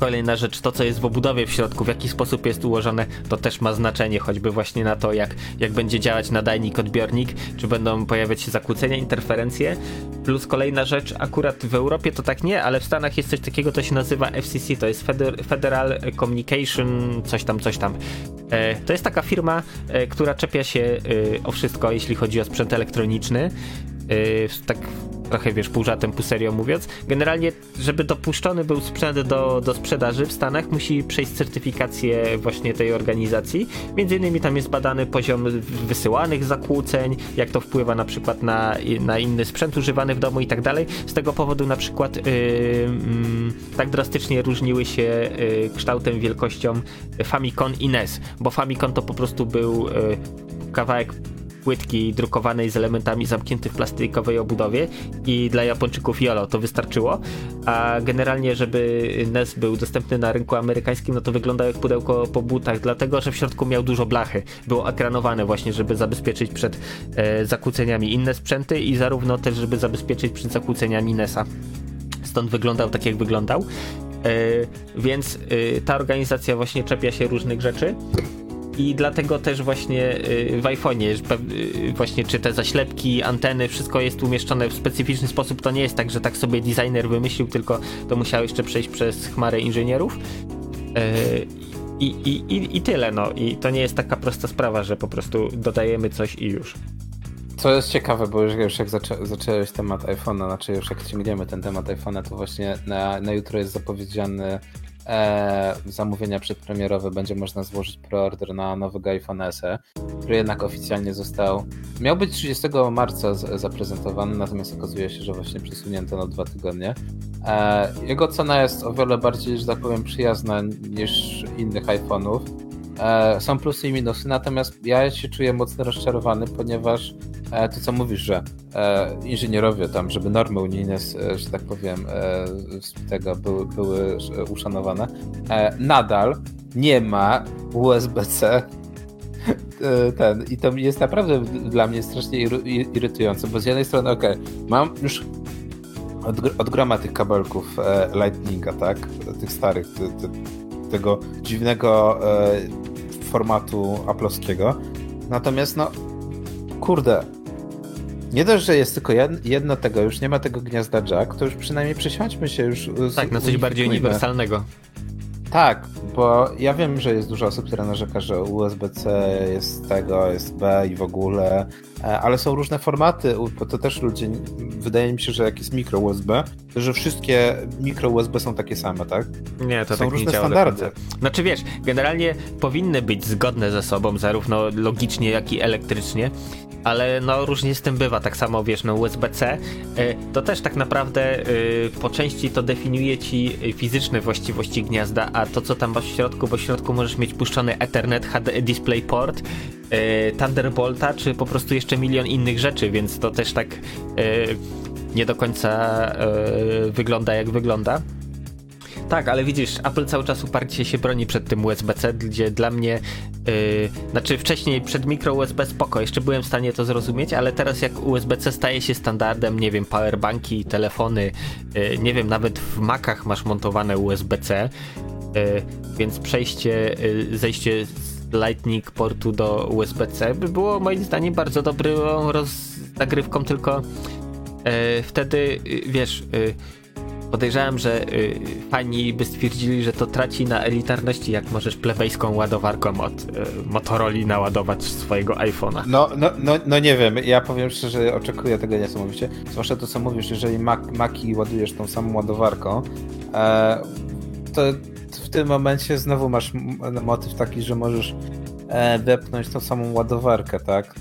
Kolejna rzecz, to co jest w obudowie w środku, w jaki sposób jest ułożone, to też ma znaczenie, choćby właśnie na to, jak, jak będzie działać nadajnik, odbiornik, czy będą pojawiać się zakłócenia, interferencje. Plus kolejna rzecz, akurat w Europie to tak nie, ale w Stanach jest coś takiego, to się nazywa FCC, to jest Federal Communication, coś tam, coś tam. E, to jest taka firma, e, która czepia się e, o wszystko, jeśli chodzi o sprzęt elektroniczny. tak trochę wiesz, pół żartem, pół serio mówiąc. Generalnie, żeby dopuszczony był sprzęt do, do sprzedaży w Stanach, musi przejść certyfikację właśnie tej organizacji. Między innymi tam jest badany poziom wysyłanych zakłóceń, jak to wpływa na przykład na, na inny sprzęt używany w domu i tak dalej. Z tego powodu na przykład yy, yy, tak drastycznie różniły się yy, kształtem, wielkością Famicom i NES, bo Famicom to po prostu był y, kawałek płytki drukowanej z elementami zamkniętych w plastikowej obudowie i dla Japończyków YOLO to wystarczyło, a generalnie, żeby NES był dostępny na rynku amerykańskim, no to wyglądał jak pudełko po butach, dlatego, że w środku miał dużo blachy. Było ekranowane właśnie, żeby zabezpieczyć przed e, zakłóceniami inne sprzęty i zarówno też, żeby zabezpieczyć przed zakłóceniami NES-a. Stąd wyglądał tak, jak wyglądał. E, więc e, ta organizacja właśnie czepia się różnych rzeczy i dlatego też właśnie y, w iPhone'ie y, właśnie czy te zaślepki, anteny, wszystko jest umieszczone w specyficzny sposób. To nie jest tak, że tak sobie designer wymyślił, tylko to musiało jeszcze przejść przez chmarę inżynierów. Y, I, i, i, tyle, no. I to nie jest taka prosta sprawa, że po prostu dodajemy coś i już. Co jest ciekawe, bo już, już jak zaczę, zacząłeś temat iPhone'a, znaczy już jak ciągniemy ten temat iPhone'a, to właśnie na, na jutro jest zapowiedziany e, zamówienia przedpremierowe będzie można złożyć preorder na nowego iPhone SE, który jednak oficjalnie został. Miał być 30 marca z, zaprezentowany, natomiast okazuje się, że właśnie przesunięto na dwa tygodnie. E, jego cena jest o wiele bardziej, że tak powiem, przyjazna niż innych iPhone'ów. E, są plusy i minusy, natomiast ja się czuję mocno rozczarowany, ponieważ e, to co mówisz, że e, inżynierowie tam, żeby normy unijne, że tak powiem, z tego były, były uszanowane, nadal nie ma USB-C ten i to jest naprawdę dla mnie strasznie irytujące, bo z jednej strony, ok, mam już od, od groma tych kabelków Lightninga, tak, tych starych, ty, ty, tego dziwnego e, formatu aplowskiego. Natomiast no, kurde, nie dość, że jest tylko jedno tego, już nie ma tego gniazda jack, to już przynajmniej przesiądźmy się już. Tak, na coś bardziej uniwersalnego. Tak, bo ja wiem, że jest dużo osób, które narzeka, że USB-C jest tego, jest B i w ogóle, e, ale są różne formaty, bo to też ludzie, wydaje mi się, że jak jest mikro USB, to że wszystkie mikro USB są takie same, tak? Nie, to są tak różne nie standardy. Znaczy wiesz, generalnie powinny być zgodne ze sobą, zarówno logicznie, jak i elektrycznie, ale no różnie z tym bywa, tak samo wiesz, no USB-C, y, to też tak naprawdę y, po części to definiuje ci fizyczne właściwości gniazda, a to co tam masz w środku, bo w środku możesz mieć puszczony Ethernet, HD DisplayPort, y, Thunderbolta, czy po prostu jeszcze milion innych rzeczy, więc to też tak nie do końca wygląda jak wygląda. Tak, ale widzisz, Apple cały czas uparcie się broni przed tym USB-C, gdzie dla mnie, yy, znaczy wcześniej przed mikro USB spoko, jeszcze byłem w stanie to zrozumieć, ale teraz jak USB-C staje się standardem, nie wiem, powerbanki, telefony, yy, nie wiem, nawet w Macach masz montowane USB-C, yy, więc przejście, yy, zejście z Lightning portu do USB-C by było moim zdaniem bardzo dobrą rozagrywką, tylko yy, wtedy, wiesz Podejrzewam, że fani by stwierdzili, że to traci na elitarności, jak możesz plebejską ładowarką od Motorola naładować swojego iPhone'a. No, no, no, no nie wiem, ja powiem szczerze, oczekuję tego niesamowicie. Zwłaszcza to, co mówisz, jeżeli Mac, Maki ładujesz tą samą ładowarką, e, to w tym momencie znowu masz motyw taki, że możesz e, wepchnąć tą samą ładowarkę, tak?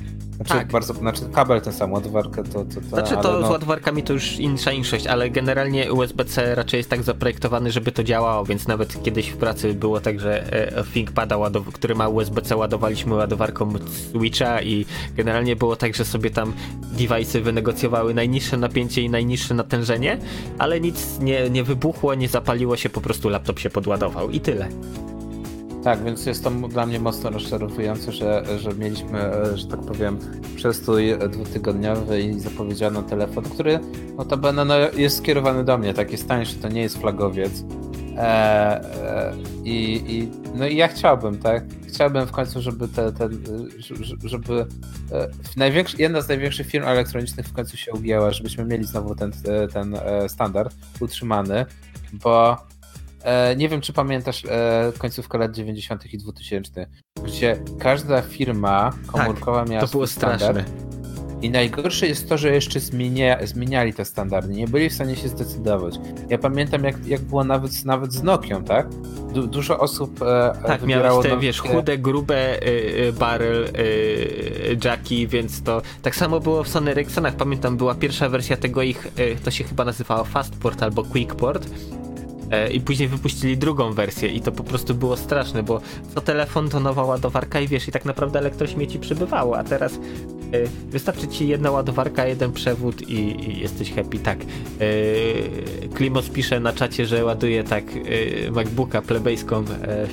Znaczy, tak. bardzo, znaczy kabel ten sam, ładowarkę to... to, to znaczy to no... z ładowarkami to już insza inszość, ale generalnie USB-C raczej jest tak zaprojektowany, żeby to działało, więc nawet kiedyś w pracy było tak, że e, ThinkPada, który ma USB-C, ładowaliśmy ładowarką Switcha i generalnie było tak, że sobie tam device'y wynegocjowały najniższe napięcie i najniższe natężenie, ale nic nie, nie wybuchło, nie zapaliło się, po prostu laptop się podładował i tyle. Tak, więc jest to dla mnie mocno rozczarowujące, że, że mieliśmy, e, że tak powiem, przestój dwutygodniowy i zapowiedziano telefon, który notabene no, jest skierowany do mnie, tak jest tańszy, to nie jest flagowiec. E, e, i, i, no i ja chciałbym, tak? Chciałbym w końcu, żeby te, te żeby e, jedna z największych firm elektronicznych w końcu się ugięła, żebyśmy mieli znowu ten, ten e, standard utrzymany, bo E, nie wiem, czy pamiętasz e, końcówkę lat 90. i 2000, gdzie każda firma komórkowa tak, miała to było standard. straszne. I najgorsze jest to, że jeszcze zmienia, zmieniali te standardy, nie byli w stanie się zdecydować. Ja pamiętam, jak, jak było nawet, nawet z Nokią, tak? Du dużo osób e, Tak, miałeś te, Nokia. wiesz, chude, grube y, barrel y, jacki, więc to tak samo było w Sony Ericssonach. Pamiętam, była pierwsza wersja tego ich, y, to się chyba nazywało Fastport albo Quickport i później wypuścili drugą wersję i to po prostu było straszne, bo co telefon to nowa ładowarka i wiesz, i tak naprawdę elektrośmieci przybywało, a teraz E, wystarczy ci jedna ładowarka, jeden przewód i, i jesteś happy. Tak. E, Klimos pisze na czacie, że ładuje tak e, MacBooka plebejską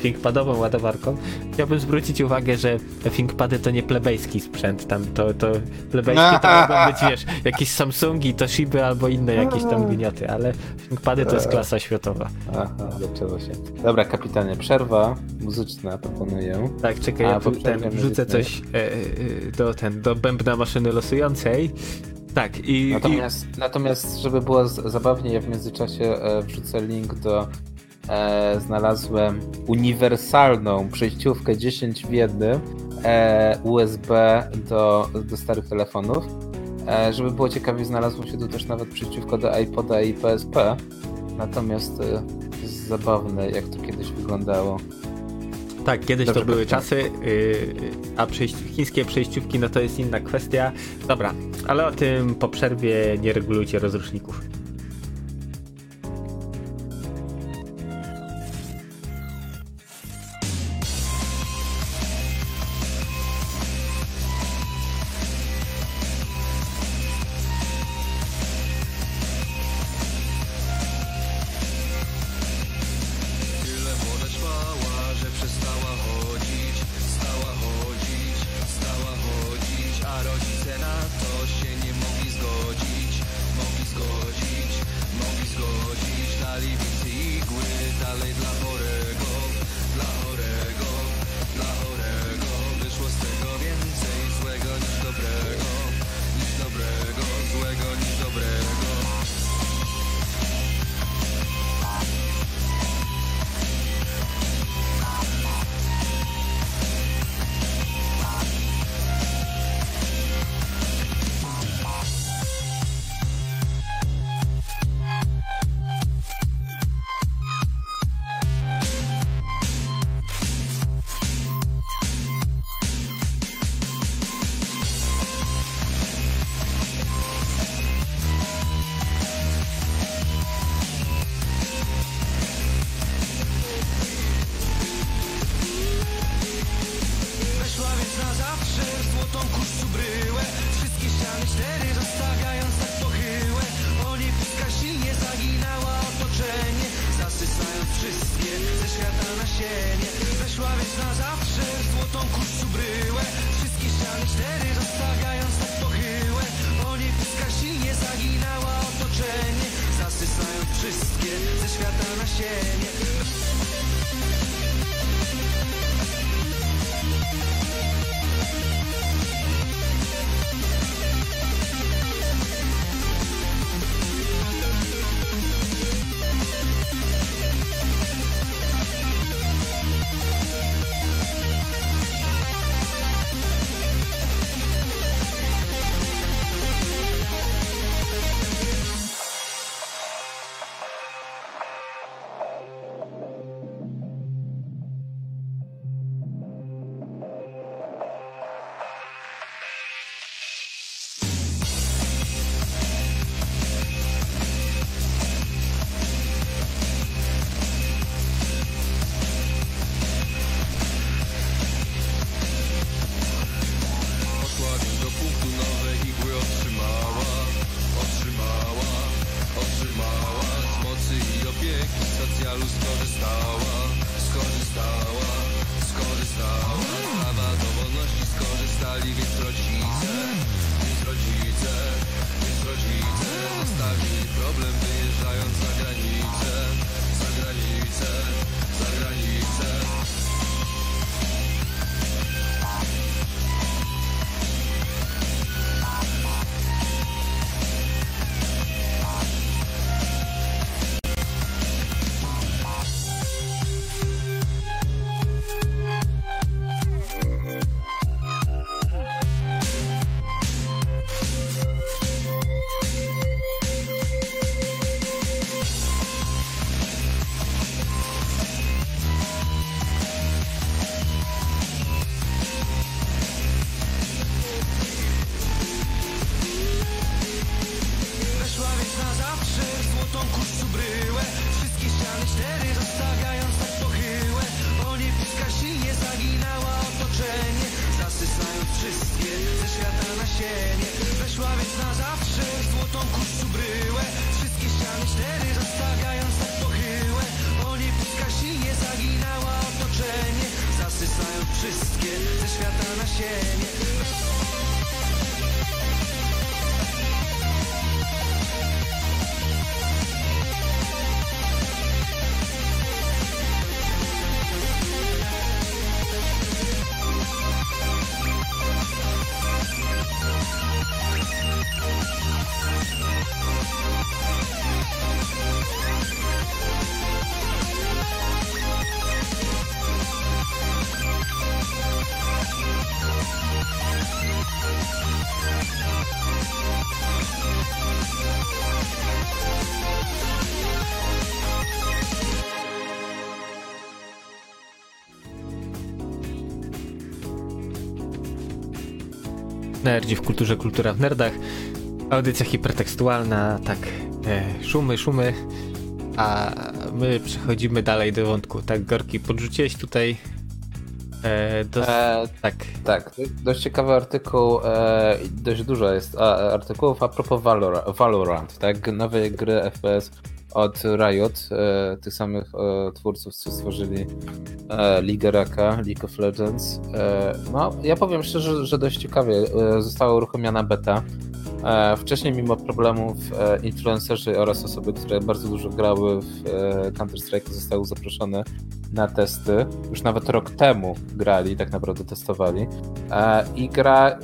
ThinkPadową ładowarką. Chciałbym zwrócić uwagę, że ThinkPady to nie plebejski sprzęt. Tam to, to plebejski to mogą być, wiesz, jakieś Samsungi, Toshiby albo inne jakieś tam gnioty, ale ThinkPady to jest klasa światowa. Aha, zaczęło się. Dobra, kapitanie, przerwa muzyczna proponuję. Tak, czekaj, A, ja ten, wrzucę coś e, do, ten, do bębna maszyny losującej. Tak, i. Natomiast, i... natomiast żeby było zabawniej, ja w międzyczasie e, wrzucę link do. E, znalazłem uniwersalną przejściówkę 10 w 1 e, USB do, do starych telefonów. E, żeby było ciekawie, znalazło się tu też nawet przejściówka do iPoda i PSP. Natomiast e, zabawne, jak to kiedyś wyglądało. Tak, kiedyś Dobrze, to były czasy, yy, a chińskie przejściówki no to jest inna kwestia. Dobra, ale o tym po przerwie nie regulujcie rozruszników. cienie. Weszła więc na zawsze w złotą kurczu bryłę. Wszystkie ściany cztery zostawiając tak pochyłę O niebieskach silnie zaginała otoczenie Zasysając wszystkie ze świata na siebie siebie Weszła więc na zawsze w złotą kurzu bryłę. Wszystkie ściany cztery zostawiając tak pochyłe O nie puska silnie zaginała otoczenie Zasysając wszystkie ze świata na siebie Nerdzi w kulturze, kultura w nerdach. Audycja hipertekstualna, tak, e, szumy, szumy. A my przechodzimy dalej do wątku. Tak, Gorki, podrzuciłeś tutaj e, do... E, tak. tak, dość ciekawy artykuł, e, dość dużo jest a, artykułów a propos Valor, Valorant, tak, nowej gry FPS od Riot, e, tych samych e, twórców, co stworzyli e, Ligę Raka, League of Legends. No, ja powiem szczerze, że dość ciekawie została uruchomiona beta. Wcześniej, mimo problemów, influencerzy oraz osoby, które bardzo dużo grały w Counter-Strike, zostały zaproszone na testy. Już nawet rok temu grali, tak naprawdę testowali. I gra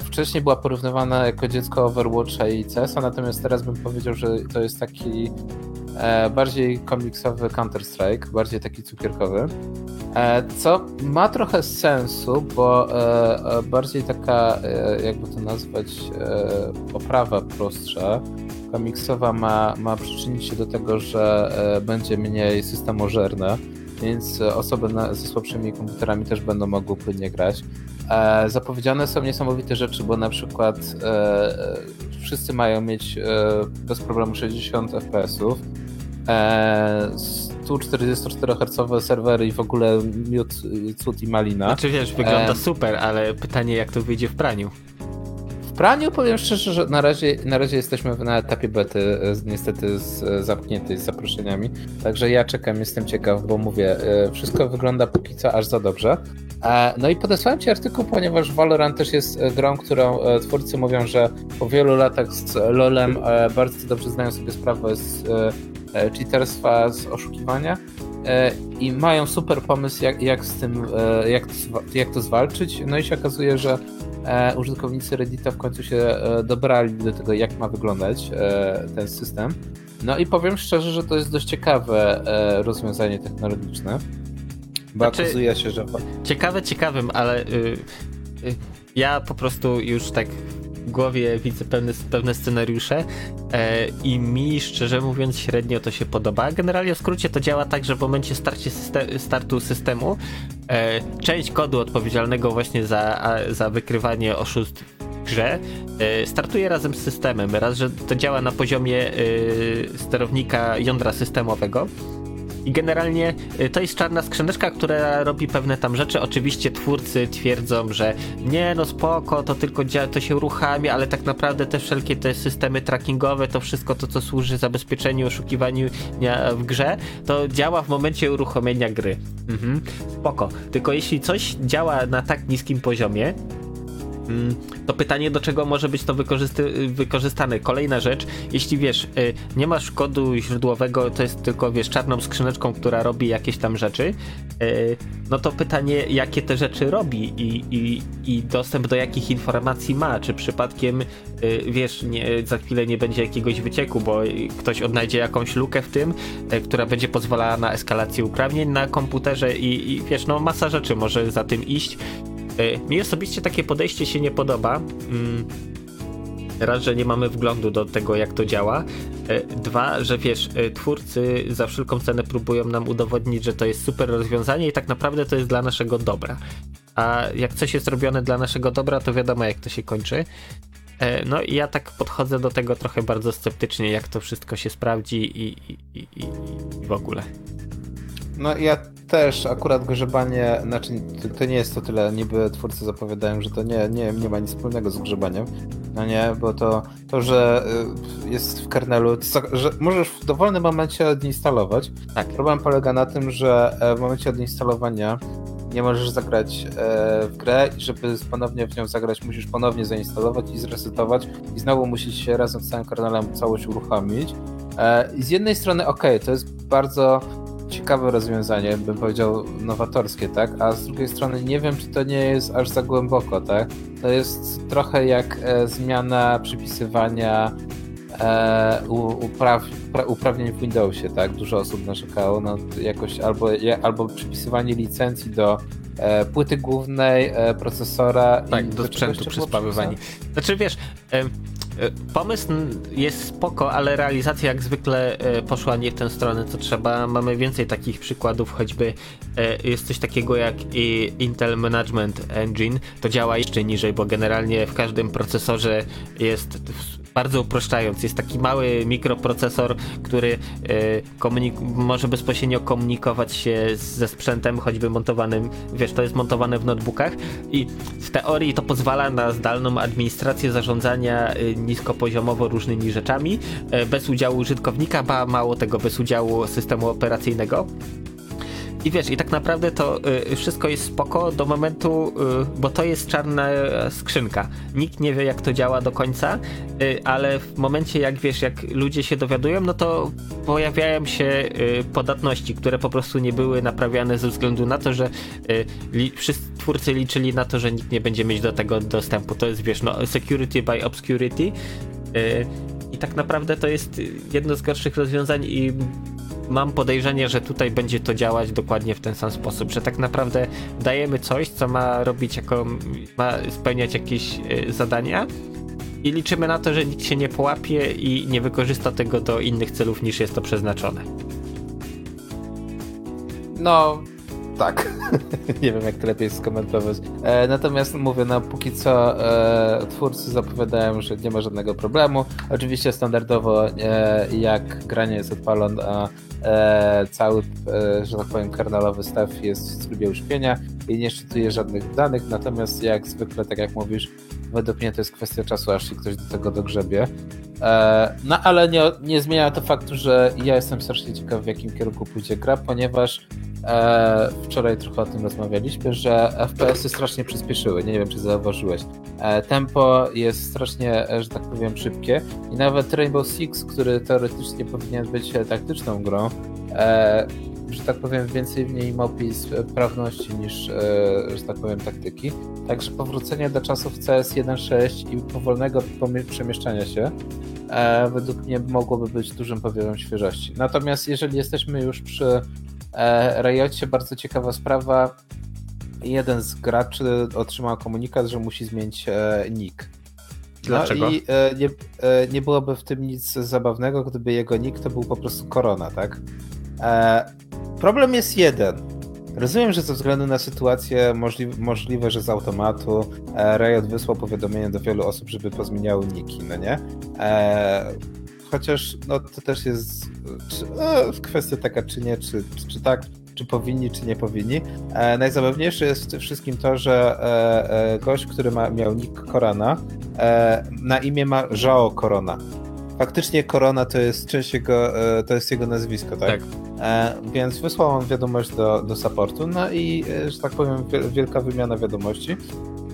wcześniej była porównywana jako dziecko Overwatcha i CS-a, natomiast teraz bym powiedział, że to jest taki e, bardziej komiksowy Counter-Strike, bardziej taki cukierkowy. E, co ma trochę sensu, bo e, e, bardziej taka, e, jakby to nazwać, e, oprawa prostsza, komiksowa ma, ma przyczynić się do tego, że będzie mniej systemożerne, więc osoby na, ze słabszymi komputerami też będą mogły płynnie grać. E, zapowiedziane są niesamowite rzeczy, bo na przykład e, e, wszyscy mają mieć e, bez problemu 60 FPS-ów. E, 144 Hz serwery i w ogóle miód, cud i malina. Znaczy wiesz, wygląda super, ale pytanie jak to wyjdzie w praniu. W praniu powiem szczerze, że na razie, na razie jesteśmy na etapie bety, niestety z, zamkniętej z zaproszeniami. Także ja czekam, jestem ciekaw, bo mówię, wszystko wygląda póki co aż za dobrze. E, No i podesłałem Ci artykuł, ponieważ Valorant też jest e, grą, którą e, twórcy mówią, że po wielu latach z LoLem bardzo dobrze znają sobie sprawę z cheaterstwa, z oszukiwania i mają super pomysł, jak, jak z tym, jak jak to zwalczyć. No i się okazuje, że użytkownicy Reddita w końcu się dobrali do tego, jak ma wyglądać ten system. No i powiem szczerze, że to jest dość ciekawe rozwiązanie technologiczne. Znaczy- się, że Ciekawe ciekawym, ale y, y, ja po prostu już tak w głowie widzę pewne, pewne scenariusze e, i mi szczerze mówiąc średnio to się podoba. Generalnie w skrócie to działa tak, że w momencie starcie syste startu systemu e, część kodu odpowiedzialnego właśnie za, a, za wykrywanie oszustw w grze e, startuje razem z systemem. Raz, że to działa na poziomie sterownika jądra systemowego, i generalnie y, to jest czarna skrzyneczka, która robi pewne tam rzeczy. Oczywiście twórcy twierdzą, że nie no spoko, to tylko dzia- to się uruchamia, ale tak naprawdę te wszelkie te systemy trackingowe, to wszystko to, co służy zabezpieczeniu, oszukiwaniu w grze, to działa w momencie uruchomienia gry. Mhm. Spoko. Tylko jeśli coś działa na tak niskim poziomie, To pytanie, do czego może być to wykorzystane. Kolejna rzecz, jeśli wiesz, y, nie masz kodu źródłowego, to jest tylko, wiesz, czarną skrzyneczką, która robi jakieś tam rzeczy, y, no to pytanie, jakie te rzeczy robi i, i, i dostęp do jakich informacji ma, czy przypadkiem, y, wiesz, nie, za chwilę nie będzie jakiegoś wycieku, bo ktoś odnajdzie jakąś lukę w tym, która będzie pozwalała na eskalację uprawnień na komputerze i, i wiesz, no masa rzeczy może za tym iść. E, Mi osobiście takie podejście się nie podoba. Mm, Raz, że nie mamy wglądu do tego, jak to działa. E, Dwa, że wiesz, e, twórcy za wszelką cenę próbują nam udowodnić, że to jest super rozwiązanie i tak naprawdę to jest dla naszego dobra. A jak coś jest robione dla naszego dobra, to wiadomo, jak to się kończy. No i ja tak podchodzę do tego trochę bardzo sceptycznie, jak to wszystko się sprawdzi i, i, i i w ogóle. No ja też akurat grzebanie, znaczy to nie jest to tyle, niby twórcy zapowiadają, że to nie, nie, nie ma nic wspólnego z grzebaniem, no nie, bo to, to że y, jest w kernelu, że możesz w dowolnym momencie odinstalować. Tak. Problem polega na tym, że e, w momencie odinstalowania nie możesz zagrać e, w grę i żeby ponownie w nią zagrać, musisz ponownie zainstalować i zresetować i znowu musisz się razem z całym kernelem całość uruchomić. E, I z jednej strony ok, to jest bardzo ciekawe rozwiązanie, bym powiedział nowatorskie, tak? A z drugiej strony nie wiem, czy to nie jest aż za głęboko, tak? To jest trochę jak e, zmiana przypisywania e, upraw, uprawnień w Windowsie, tak? Dużo osób narzekało na jakoś albo, albo przypisywanie licencji do e, płyty głównej, e, procesora. Tak, do sprzętu przyspawywani. Znaczy wiesz, e, pomysł jest spoko, ale realizacja jak zwykle e, poszła nie w tę stronę, co trzeba. Mamy więcej takich przykładów, choćby e, jest coś takiego jak Intel Management Engine. To działa jeszcze niżej, bo generalnie w każdym procesorze jest bardzo uproszczając, jest taki mały mikroprocesor, który e, może bezpośrednio komunikować się ze sprzętem, choćby montowanym, wiesz, to jest montowane w notebookach i w teorii to pozwala na zdalną administrację zarządzania e, niskopoziomowo różnymi rzeczami, e, bez udziału użytkownika, ba mało tego, bez udziału systemu operacyjnego. I wiesz, i tak naprawdę to y, wszystko jest spoko do momentu, y, bo to jest czarna skrzynka. Nikt nie wie, jak to działa do końca, y, ale w momencie, jak wiesz, jak ludzie się dowiadują, no to pojawiają się y, podatności, które po prostu nie były naprawiane ze względu na to, że y, li, wszyscy twórcy liczyli na to, że nikt nie będzie mieć do tego dostępu. To jest, wiesz, no, security by obscurity. Y, I tak naprawdę to jest jedno z gorszych rozwiązań i mam podejrzenie, że tutaj będzie to działać dokładnie w ten sam sposób, że tak naprawdę dajemy coś, co ma robić jako, ma spełniać jakieś y, zadania i liczymy na to, że nikt się nie połapie i nie wykorzysta tego do innych celów niż jest to przeznaczone. No, tak. nie wiem, jak to lepiej skomentować. E, natomiast mówię, no póki co e, twórcy zapowiadają, że nie ma żadnego problemu. Oczywiście standardowo e, jak granie jest odpalone, a e, cały, e, że tak powiem, karnelowy staw jest w trybie uśpienia i nie szczytuje żadnych danych, natomiast jak zwykle, tak jak mówisz, według mnie to jest kwestia czasu, aż się ktoś do tego dogrzebie. E, no ale nie, nie zmienia to faktu, że ja jestem strasznie ciekaw, w jakim kierunku pójdzie gra, ponieważ E, wczoraj trochę o tym rozmawialiśmy, że FPS-y strasznie przyspieszyły. Nie wiem, czy zauważyłeś. E, tempo jest strasznie, e, że tak powiem, szybkie i nawet Rainbow Six, który teoretycznie powinien być taktyczną grą, e, że tak powiem, więcej w niej sprawności niż, e, że tak powiem, taktyki. Także powrócenie do czasów CS 1.6 i powolnego przemieszczania się e, według mnie mogłoby być dużym powiewem świeżości. Natomiast jeżeli jesteśmy już przy E, Riocie bardzo ciekawa sprawa. Jeden z graczy otrzymał komunikat, że musi zmienić e, nick. No Dlaczego? i e, nie, nie byłoby w tym nic zabawnego, gdyby jego nick to był po prostu korona, tak? problem jest jeden. Rozumiem, że ze względu na sytuację możli możliwe, że z automatu Riot wysłał powiadomienie do wielu osób, żeby pozmieniały niki, no nie? Chociaż no, to też jest czy, no, kwestia taka, czy nie, czy, czy tak, czy powinni, czy nie powinni. E, najzabawniejsze jest w tym wszystkim to, że e, e, gość, który ma, miał nick Korana, e, na imię ma Żao Korona. Faktycznie Korona to jest część jego, e, to jest jego nazwisko, tak? Tak. E, więc wysłał on wiadomość do, do supportu, no i, że tak powiem, wielka wymiana wiadomości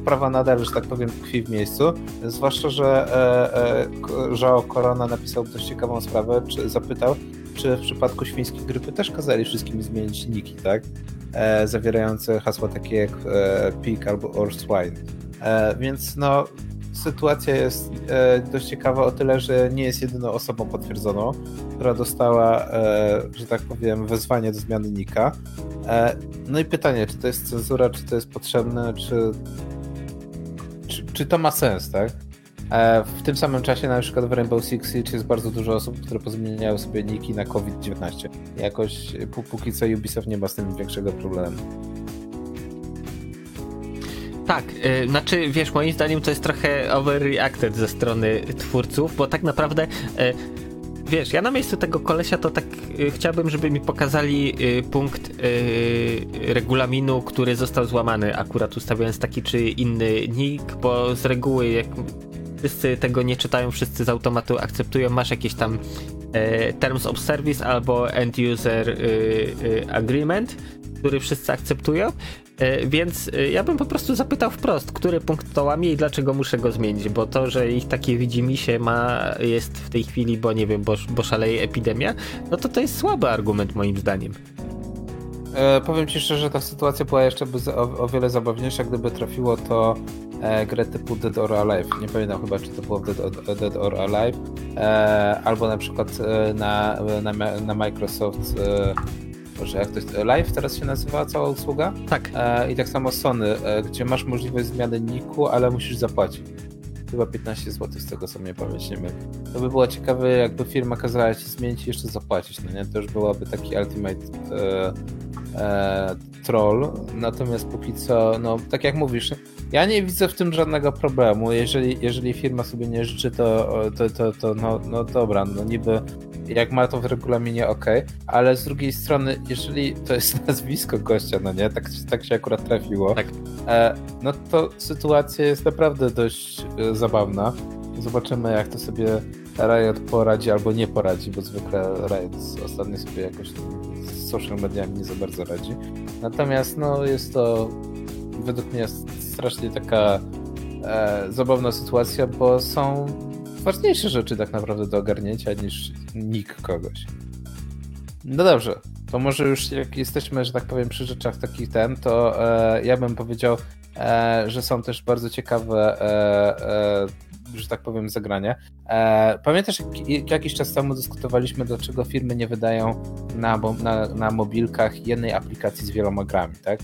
sprawa nadal, że tak powiem, tkwi w miejscu. Zwłaszcza, że e, e, Korona napisał dość ciekawą sprawę, czy zapytał, czy w przypadku świńskiej grypy też kazali wszystkim zmienić niki, tak? E, zawierające hasła takie jak e, pig albo or swine. E, więc no, sytuacja jest e, dość ciekawa o tyle, że nie jest jedyną osobą potwierdzoną, która dostała, e, że tak powiem, wezwanie do zmiany nika. E, no i pytanie, czy to jest cenzura, czy to jest potrzebne, czy czy, to ma sens, tak? E, w tym samym czasie na przykład w Rainbow Six Siege jest bardzo dużo osób, które pozmieniają sobie niki na COVID-19. Jakoś póki co Ubisoft nie ma z tym większego problemu. Tak, yy, znaczy wiesz, moim zdaniem to jest trochę overreacted ze strony twórców, bo tak naprawdę yy, wiesz, ja na miejscu tego kolesia to tak y, chciałbym, żeby mi pokazali y, punkt y, regulaminu, który został złamany, akurat ustawiając taki czy inny nick, bo z reguły jak wszyscy tego nie czytają, wszyscy z automatu akceptują, masz jakieś tam e, Terms of Service albo End User y, y, Agreement, który wszyscy akceptują, więc e, ja bym po prostu zapytał wprost, który punkt to łamie i dlaczego muszę go zmienić, bo to, że ich takie widzi się ma, jest w tej chwili, bo nie wiem, bo, bo szaleje epidemia, no to to jest słaby argument moim zdaniem. E, powiem ci szczerze, ta sytuacja była jeszcze o, o wiele zabawniejsza, gdyby trafiło to e, grę typu Dead or Alive. Nie pamiętam chyba, czy to było Dead, or- Dead or Alive, e, albo na przykład e, na, na, na Microsoft, e, Boże, jak to jest, Live teraz się nazywa cała usługa? Tak. E, I tak samo Sony, e, gdzie masz możliwość zmiany niku, ale musisz zapłacić. Chyba 15 zł z tego co mnie pamięć nie myli. To by było ciekawe, jakby firma kazała ci zmienić i jeszcze zapłacić, no nie? To już byłaby taki ultimate e, e, troll. Natomiast póki co, no tak jak mówisz, ja nie widzę w tym żadnego problemu. Jeżeli, jeżeli firma sobie nie życzy, to, to, to, to no, no dobra, no niby jak ma to w regulaminie, ok, ale z drugiej strony, jeżeli to jest nazwisko gościa, no nie, tak, tak się akurat trafiło, Tak. e, no to sytuacja jest naprawdę dość e, zabawna. Zobaczymy, jak to sobie Riot poradzi albo nie poradzi, bo zwykle Riot ostatnio sobie jakoś z social mediami nie za bardzo radzi. Natomiast no, jest to według mnie strasznie taka e, zabawna sytuacja, bo są ważniejsze rzeczy tak naprawdę do ogarnięcia niż nick kogoś. No dobrze, to może już jak jesteśmy, że tak powiem, przy rzeczach takich ten, to e, ja bym powiedział, e, że są też bardzo ciekawe, e, e, że tak powiem, zagrania. E, pamiętasz, jak, jak jakiś czas temu dyskutowaliśmy, dlaczego firmy nie wydają na, na, na mobilkach jednej aplikacji z wieloma grami, tak?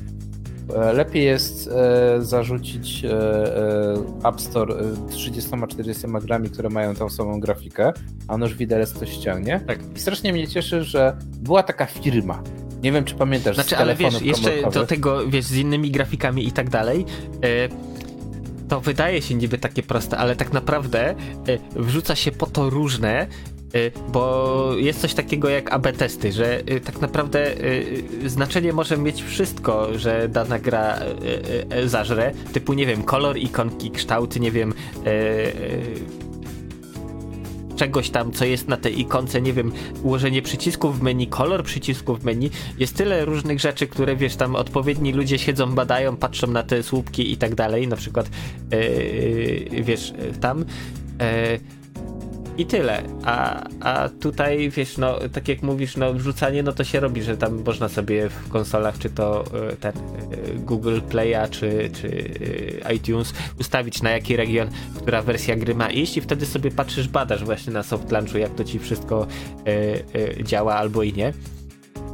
E, Lepiej jest e, zarzucić e, App Store e, 30-40 grami, które mają tą samą grafikę, a noż widelec to ściągnie. Tak. I strasznie mnie cieszy, że była taka firma. Nie wiem, czy pamiętasz. Znaczy, ale wiesz, jeszcze do tego, wiesz, z innymi grafikami i tak dalej, to wydaje się niby takie proste, ale tak naprawdę wrzuca się po to różne, bo jest coś takiego jak AB testy, że e, tak naprawdę e, znaczenie może mieć wszystko, że dana gra zażre, typu nie wiem, kolor, ikonki, kształty, nie wiem, czegoś tam, co jest na tej ikonce, nie wiem, ułożenie przycisków w menu, kolor przycisków w menu. Jest tyle różnych rzeczy, które wiesz, tam odpowiedni ludzie siedzą, badają, patrzą na te słupki i tak dalej, na przykład wiesz, tam. I tyle. A, a tutaj, wiesz, no, tak jak mówisz, no, wrzucanie, no to się robi, że tam można sobie w konsolach, czy to y, ten y, Google Play'a, czy, czy y, iTunes, ustawić na jaki region, która wersja gry ma iść i wtedy sobie patrzysz, badasz właśnie na soft launchu, jak to ci wszystko y, y, działa albo i nie.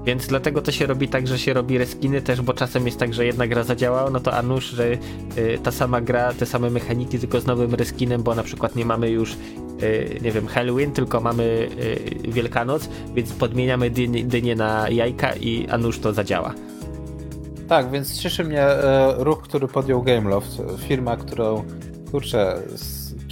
Więc dlatego to się robi tak, że się robi reskiny też, bo czasem jest tak, że jedna gra zadziałała, no to a nuż, że y, ta sama gra, te same mechaniki, tylko z nowym reskinem, bo na przykład nie mamy już, y, nie wiem, Halloween, tylko mamy y, Wielkanoc, więc podmieniamy dynie, na jajka i a nuż to zadziała. Tak, więc cieszy mnie e, ruch, który podjął Gameloft. Firma, którą, kurczę,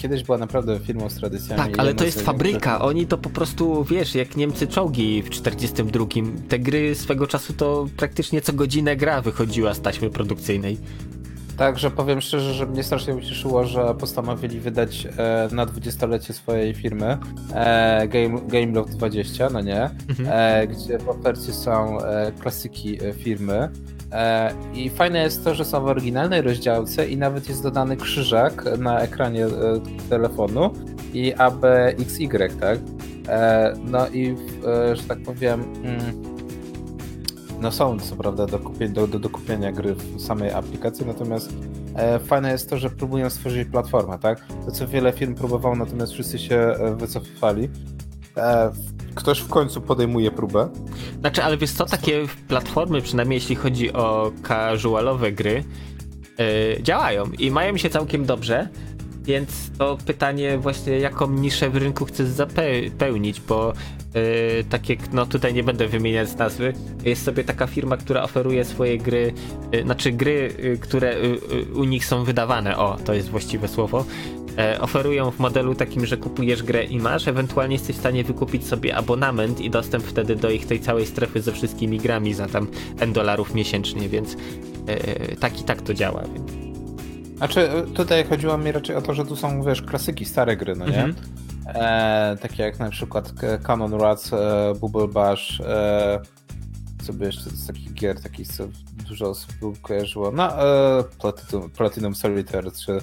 kiedyś była naprawdę firmą z tradycjami. Tak, ale to jest fabryka. Oni to po prostu, wiesz, jak Niemcy czołgi w 42. Te gry swego czasu to praktycznie co godzinę gra wychodziła z taśmy produkcyjnej. Także powiem szczerze, że mnie strasznie ucieszyło, że postanowili wydać e, na 20-lecie swojej firmy e, Game, Gameloft 20, no nie? E, gdzie w ofercie są e, klasyki e, firmy. E, I fajne jest to, że są w oryginalnej rozdziałce i nawet jest dodany krzyżak na ekranie e, telefonu i ABXY, tak? E, no i, że tak powiem, mm, no są co prawda do, do, do, do kupienia gry w samej aplikacji, natomiast fajne jest to, że próbują stworzyć platformę, tak? To co wiele firm próbowało, natomiast wszyscy się wycofywali. Ktoś w końcu podejmuje próbę. Znaczy, ale wiesz co, takie platformy, przynajmniej jeśli chodzi o casualowe gry, yy, działają i mają się całkiem dobrze, więc to pytanie właśnie, jaką niszę w rynku chcesz zapełnić, bo yy, tak jak, no tutaj nie będę wymieniać nazwy, jest sobie taka firma, która oferuje swoje gry, yy, znaczy gry, yy, które yy, yy, u nich są wydawane, o, to jest właściwe słowo, oferują w modelu takim, że kupujesz grę i masz, ewentualnie jesteś w stanie wykupić sobie abonament i dostęp wtedy do ich tej całej strefy ze wszystkimi grami za tam N dolarów miesięcznie, więc e, tak i tak to działa. Więc. Znaczy, tutaj chodziło mi raczej o to, że tu są, wiesz, klasyki, stare gry, no nie? Mhm. E, takie jak na przykład Canon Rats, e, Bubble Bash, e, co by jeszcze z takich gier, takich co dużo osób kojarzyło, no e, Platinum, Platinum Solitaire, czy e,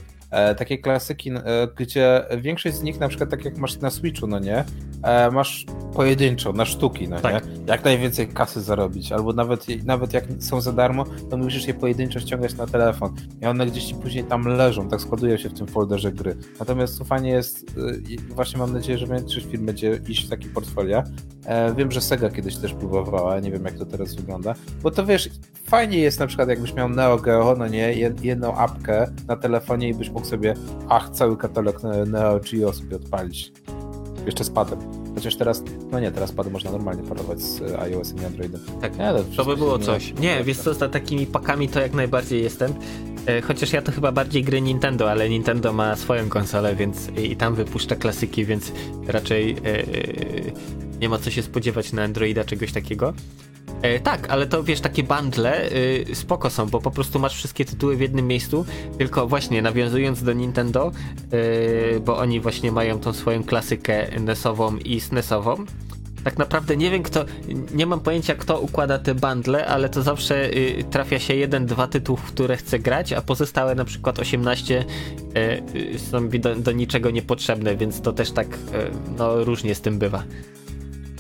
takie klasyki, e, gdzie większość z nich, na przykład tak jak masz na Switchu, no nie, e, masz pojedynczo, na sztuki, no Tak. nie, jak najwięcej kasy zarobić, albo nawet, nawet jak są za darmo, to musisz je pojedynczo ściągać na telefon i one gdzieś ci później tam leżą, tak składują się w tym folderze gry. Natomiast tu fajnie jest, y, właśnie mam nadzieję, że większość firm będzie iść w taki portfolio. E, Wiem, że Sega kiedyś też próbowała, nie wiem jak to teraz wygląda, bo to wiesz, fajnie jest na przykład jakbyś miał Neo Geo, no nie, jed- jedną apkę na telefonie i byś mógł sobie, ach, cały katalog Ne- Neo Geo sobie odpalić. Jeszcze z padem. Chociaż teraz, no nie, teraz pady można normalnie parować z e, iOS-em i Androidem. Tak, Nie, to, To by było coś. Nie, wiesz co, za takimi pakami to jak najbardziej jestem. E, Chociaż ja to chyba bardziej gry Nintendo, ale Nintendo ma swoją konsolę, więc i tam wypuszcza klasyki, więc raczej e, nie ma co się spodziewać na Androida czegoś takiego. E, tak, ale to wiesz, takie bundle y, spoko są, bo po prostu masz wszystkie tytuły w jednym miejscu, tylko właśnie nawiązując do Nintendo, y, bo oni właśnie mają tą swoją klasykę NES-ową i SNES-ową. Tak naprawdę nie wiem kto, nie mam pojęcia kto układa te bundle, ale to zawsze y, trafia się jeden, dwa tytułów, w które chcę grać, a pozostałe na przykład 18 y, są do, do niczego niepotrzebne, więc to też tak no różnie z tym bywa.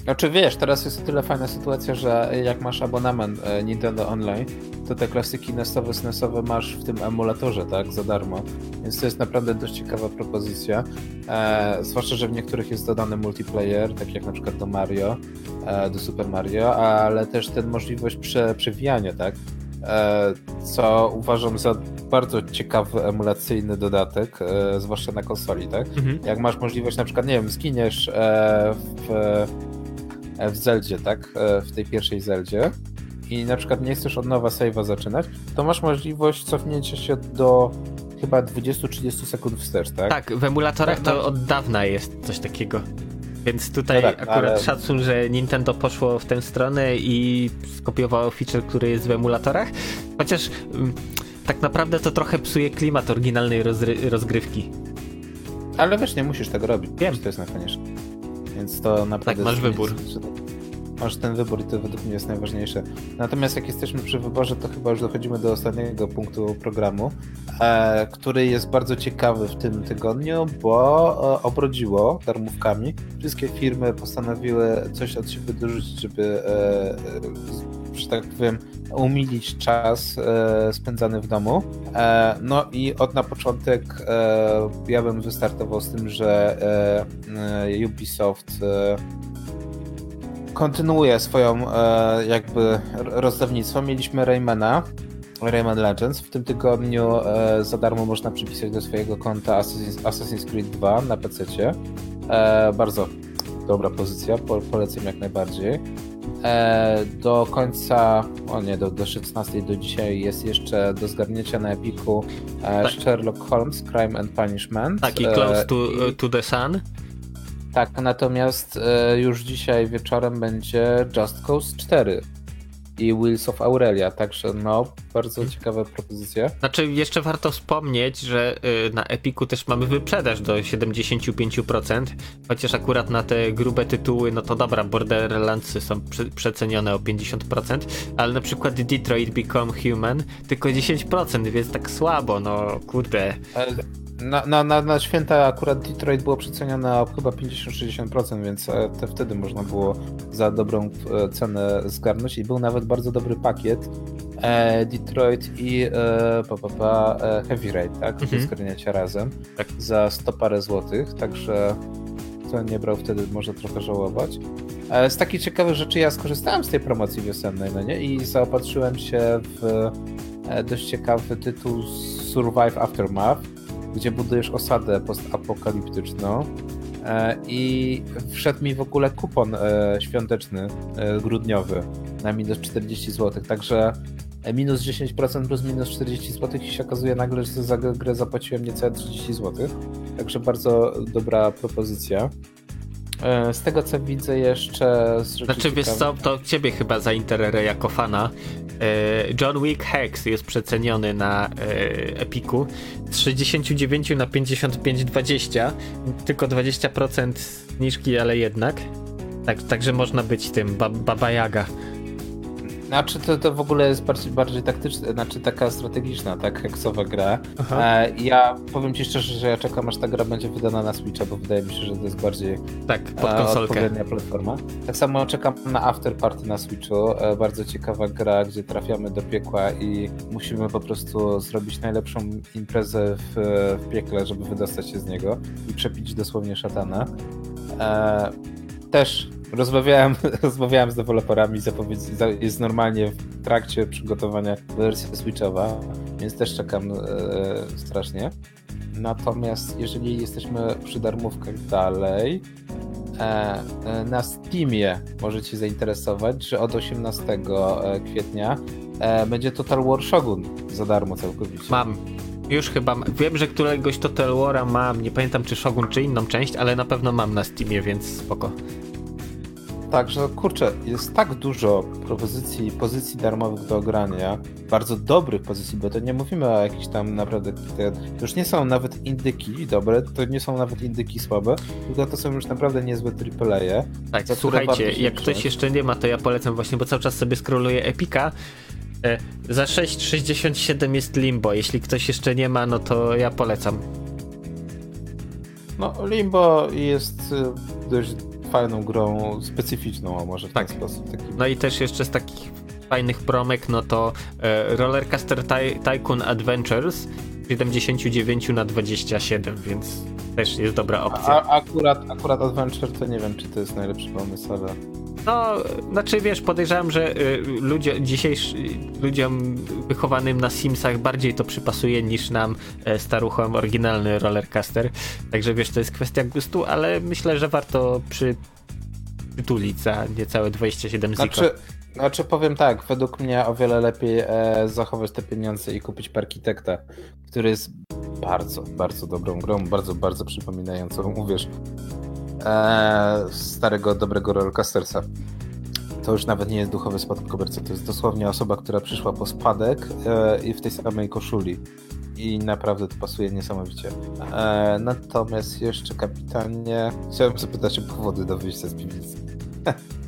Znaczy wiesz, teraz jest o tyle fajna sytuacja, że jak masz abonament e, Nintendo Online, to te klasyki NES-owe, SNES-owe masz w tym emulatorze, tak, za darmo. Więc to jest naprawdę dość ciekawa propozycja. E, zwłaszcza, że w niektórych jest dodany multiplayer, tak jak na przykład do Mario, e, do Super Mario, ale też ten możliwość prze, przewijania, tak. E, co uważam za bardzo ciekawy emulacyjny dodatek, e, zwłaszcza na konsoli, tak? Mhm. Jak masz możliwość, na przykład, nie wiem, skiniesz e, w, w Zeldzie, tak? E, w tej pierwszej Zeldzie i na przykład nie chcesz od nowa save'a zaczynać, to masz możliwość cofnięcia się do chyba 20-30 sekund wstecz, tak? Tak, w emulatorach Tak, to tak. od dawna jest coś takiego. Więc tutaj No tak, akurat ale- szacun, że Nintendo poszło w tę stronę i skopiowało feature, który jest w emulatorach. Chociaż mm, tak naprawdę to trochę psuje klimat oryginalnej rozry- rozgrywki. Ale wiesz, nie musisz tego robić. Wiem. To jest najfajniejsze. Więc to naprawdę... Tak, masz wybór. Masz ten wybór i to według mnie jest najważniejsze. Natomiast jak jesteśmy przy wyborze, to chyba już dochodzimy do ostatniego punktu programu, e, który jest bardzo ciekawy w tym tygodniu, bo e, obrodziło darmówkami. Wszystkie firmy postanowiły coś od siebie dorzucić, żeby, e, że tak powiem, umilić czas e, spędzany w domu. E, no i od na początek e, ja bym wystartował z tym, że Ubisoft kontynuuje swoją jakby rozdawnictwo. Mieliśmy Raymana, Rayman Legends. W tym tygodniu za darmo można przypisać do swojego konta Assassin's, Assassin's Creed 2 na PC. Bardzo dobra pozycja, po, polecam jak najbardziej. E, do końca, o nie, do, do 16 do dzisiaj jest jeszcze do zgarnięcia na Epiku e, Tak. Sherlock Holmes, Crime and Punishment. Taki E, Close to, i- to the Sun. tak, natomiast już dzisiaj wieczorem będzie Just Cause 4 i Wheels of Aurelia, także no, bardzo Mhm. ciekawe propozycje. Znaczy, jeszcze warto wspomnieć, że y, na Epiku też mamy wyprzedaż do 75%, chociaż akurat na te grube tytuły, no to dobra, Borderlandsy są prze przecenione o 50%, ale na przykład Detroit Become Human tylko 10%, więc tak słabo, no kurde. E, Na, na, na, na święta akurat Detroit było przecenione o chyba 50-60%, więc e, te wtedy można było za dobrą e, cenę zgarnąć i był nawet bardzo dobry pakiet e, Detroit i e, pa, pa, pa, e, Heavy Raid, tak? Mhm. zgarnięcia razem Tak. za 100 parę złotych, także kto nie brał wtedy może trochę żałować. E, Z takich ciekawych rzeczy ja skorzystałem z tej promocji wiosennej, no nie? I zaopatrzyłem się w dość ciekawy tytuł Survive Aftermath, gdzie budujesz osadę postapokaliptyczną. E, I wszedł mi w ogóle kupon e, świąteczny, e, grudniowy na minus 40 zł, także minus 10% plus minus 40 zł i się okazuje nagle, że za grę zapłaciłem niecałe 30 zł. także bardzo dobra propozycja. E, z tego co widzę jeszcze. Z Znaczy wiesz co, to ciebie chyba zainteresuje jako fana. E, John Wick Hex jest przeceniony na e, Epiku z 69 na 55,20. Tylko 20% zniżki, ale jednak. Tak, także można być tym ba Baba Yaga. Znaczy to, to w ogóle jest bardziej, bardziej taktyczna, znaczy taka strategiczna, tak, heksowa gra. E, ja powiem ci szczerze, że ja czekam aż ta gra będzie wydana na Switcha, bo wydaje mi się, że to jest bardziej Tak, pod e, odpowiednia platforma. Tak samo czekam na After Party na Switchu, e, bardzo ciekawa gra, gdzie trafiamy do piekła i musimy po prostu zrobić najlepszą imprezę w, w piekle, żeby wydostać się z niego i przepić dosłownie szatana. Też rozmawiałem, rozmawiałem z deweloperami, zapowiedź, za- jest normalnie w trakcie przygotowania wersji Switchowa, więc też czekam e, strasznie. Natomiast jeżeli jesteśmy przy darmówkach dalej, e, e, na Steamie możecie zainteresować, że od 18 e, kwietnia e, będzie Total War Shogun za darmo całkowicie. Mam. Już chyba. Wiem, że któregoś Total War'a mam. Nie pamiętam czy Shogun, czy inną część, ale na pewno mam na Steamie, więc spoko. Także kurczę, jest tak dużo propozycji, pozycji darmowych do ogrania, bardzo dobrych pozycji, bo to nie mówimy o jakichś tam naprawdę, to już nie są nawet indyki dobre, to nie są nawet indyki słabe, tylko to są już naprawdę niezłe AAA. Tak, słuchajcie, jak wziąć. ktoś jeszcze nie ma, to ja polecam właśnie, bo cały czas sobie scrolluję Epika. E, za 6,67 jest Limbo. Jeśli ktoś jeszcze nie ma, no to ja polecam. No, Limbo jest y, dość fajną grą, specyficzną, a może w Tak. ten sposób. Taki... No i też jeszcze z takich fajnych promek, no to e, Rollercoaster Ty Tycoon Adventures z 79 na 27, więc też jest dobra opcja. A, akurat, akurat Adventure to nie wiem, czy to jest najlepszy pomysł, ale... No, znaczy wiesz, podejrzewam, że y, ludzie, dzisiejszy, ludziom wychowanym na Simsach bardziej to przypasuje niż nam e, staruchom oryginalny rollercoaster. Także wiesz, to jest kwestia gustu, ale myślę, że warto przy, przytulić za niecałe 27 ziko. Znaczy, znaczy powiem tak, według mnie o wiele lepiej e, zachować te pieniądze i kupić Parkitekta, który jest bardzo, bardzo dobrą grą, bardzo, bardzo przypominającą, uwierz, e, starego, dobrego Rollercoastersa. To już nawet nie jest duchowy spadkobierca, to jest dosłownie osoba, która przyszła po spadek e, i w tej samej koszuli. I naprawdę to pasuje niesamowicie. E, natomiast jeszcze kapitanie, chciałem zapytać o powody do wyjścia z piwnicy.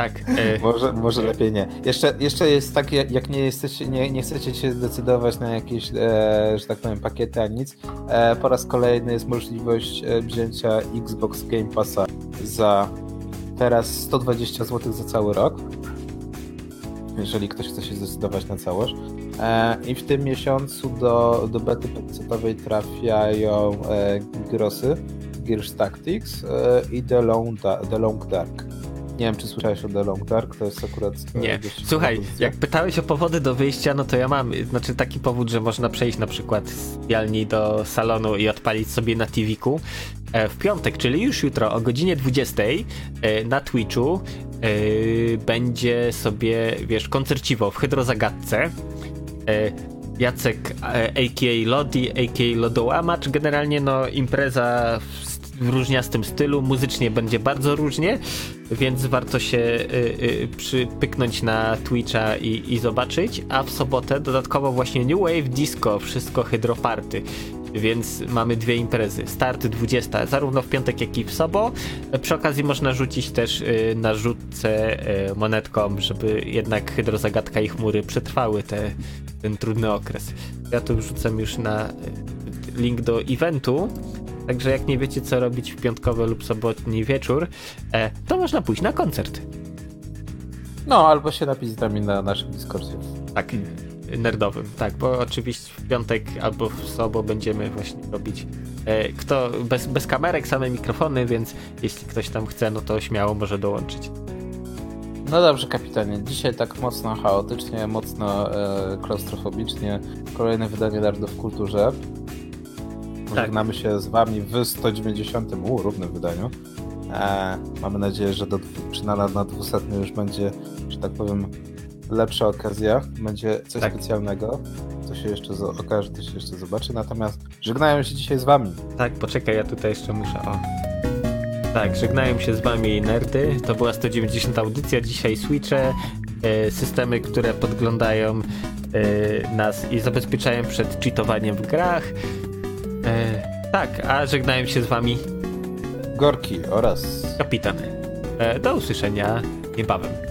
Tak, e, Może, może lepiej nie. Jeszcze, jeszcze jest tak, jak nie, jesteście, nie, nie chcecie się zdecydować na jakieś, e, że tak powiem, pakiety, a nic, e, po raz kolejny jest możliwość e, wzięcia Xbox Game Passa za teraz 120 zł za cały rok, jeżeli ktoś chce się zdecydować na całość. E, I w tym miesiącu do, do bety pecetowej trafiają e, Grosy, Gears Tactics i The Long, Da- The Long Dark. Nie wiem, czy słyszałeś o The Long Dark, to jest akurat... e, nie. Słuchaj, jak pytałeś o powody do wyjścia, no to ja mam, znaczy taki powód, że można przejść na przykład z jalni do salonu i odpalić sobie na TV-ku. E, W piątek, czyli już jutro o godzinie 20 e, na Twitchu będzie sobie, wiesz, koncerciwo w Hydrozagadce. Jacek a.k.a. Lodi, a.k.a. Lodołamacz. Generalnie no impreza w, w różniastym stylu, muzycznie będzie bardzo różnie, więc warto się y, y, przypyknąć na Twitcha i, i zobaczyć. A w sobotę dodatkowo właśnie New Wave Disco, wszystko hydroparty. Więc mamy dwie imprezy. Start 20, zarówno w piątek, jak i w sobo. Przy okazji można rzucić też y, na rzutce y, monetką, żeby jednak hydrozagadka i chmury przetrwały te, ten trudny okres. Ja tu wrzucam już na y, link do eventu. Także jak nie wiecie co robić w piątkowy lub sobotni wieczór, e, to można pójść na koncert. No, albo się napić z nami na naszym Discordzie. Tak, nerdowym. Tak, bo oczywiście w piątek albo w sobą będziemy właśnie robić e, kto bez, bez kamerek, same mikrofony, więc jeśli ktoś tam chce, no to śmiało może dołączyć. No dobrze, kapitanie. Dzisiaj tak mocno chaotycznie, mocno e, klaustrofobicznie. Kolejne wydanie Nerdów w Kulturze. Żegnamy się z wami w 190. U, równym wydaniu. E, mamy nadzieję, że do, dwu- przy na, na 200 już będzie, że tak powiem, lepsza okazja, będzie coś Tak. specjalnego. To się jeszcze okaże, to się jeszcze zobaczy. Natomiast żegnają się dzisiaj z wami. Tak, poczekaj, ja tutaj jeszcze muszę. O. Tak, żegnają się z wami nerdy. To była 190 audycja. Dzisiaj switche, e, systemy, które podglądają e, nas i zabezpieczają przed cheatowaniem w grach. E, tak, a żegnają się z wami Gorki oraz kapitan. E, do usłyszenia niebawem.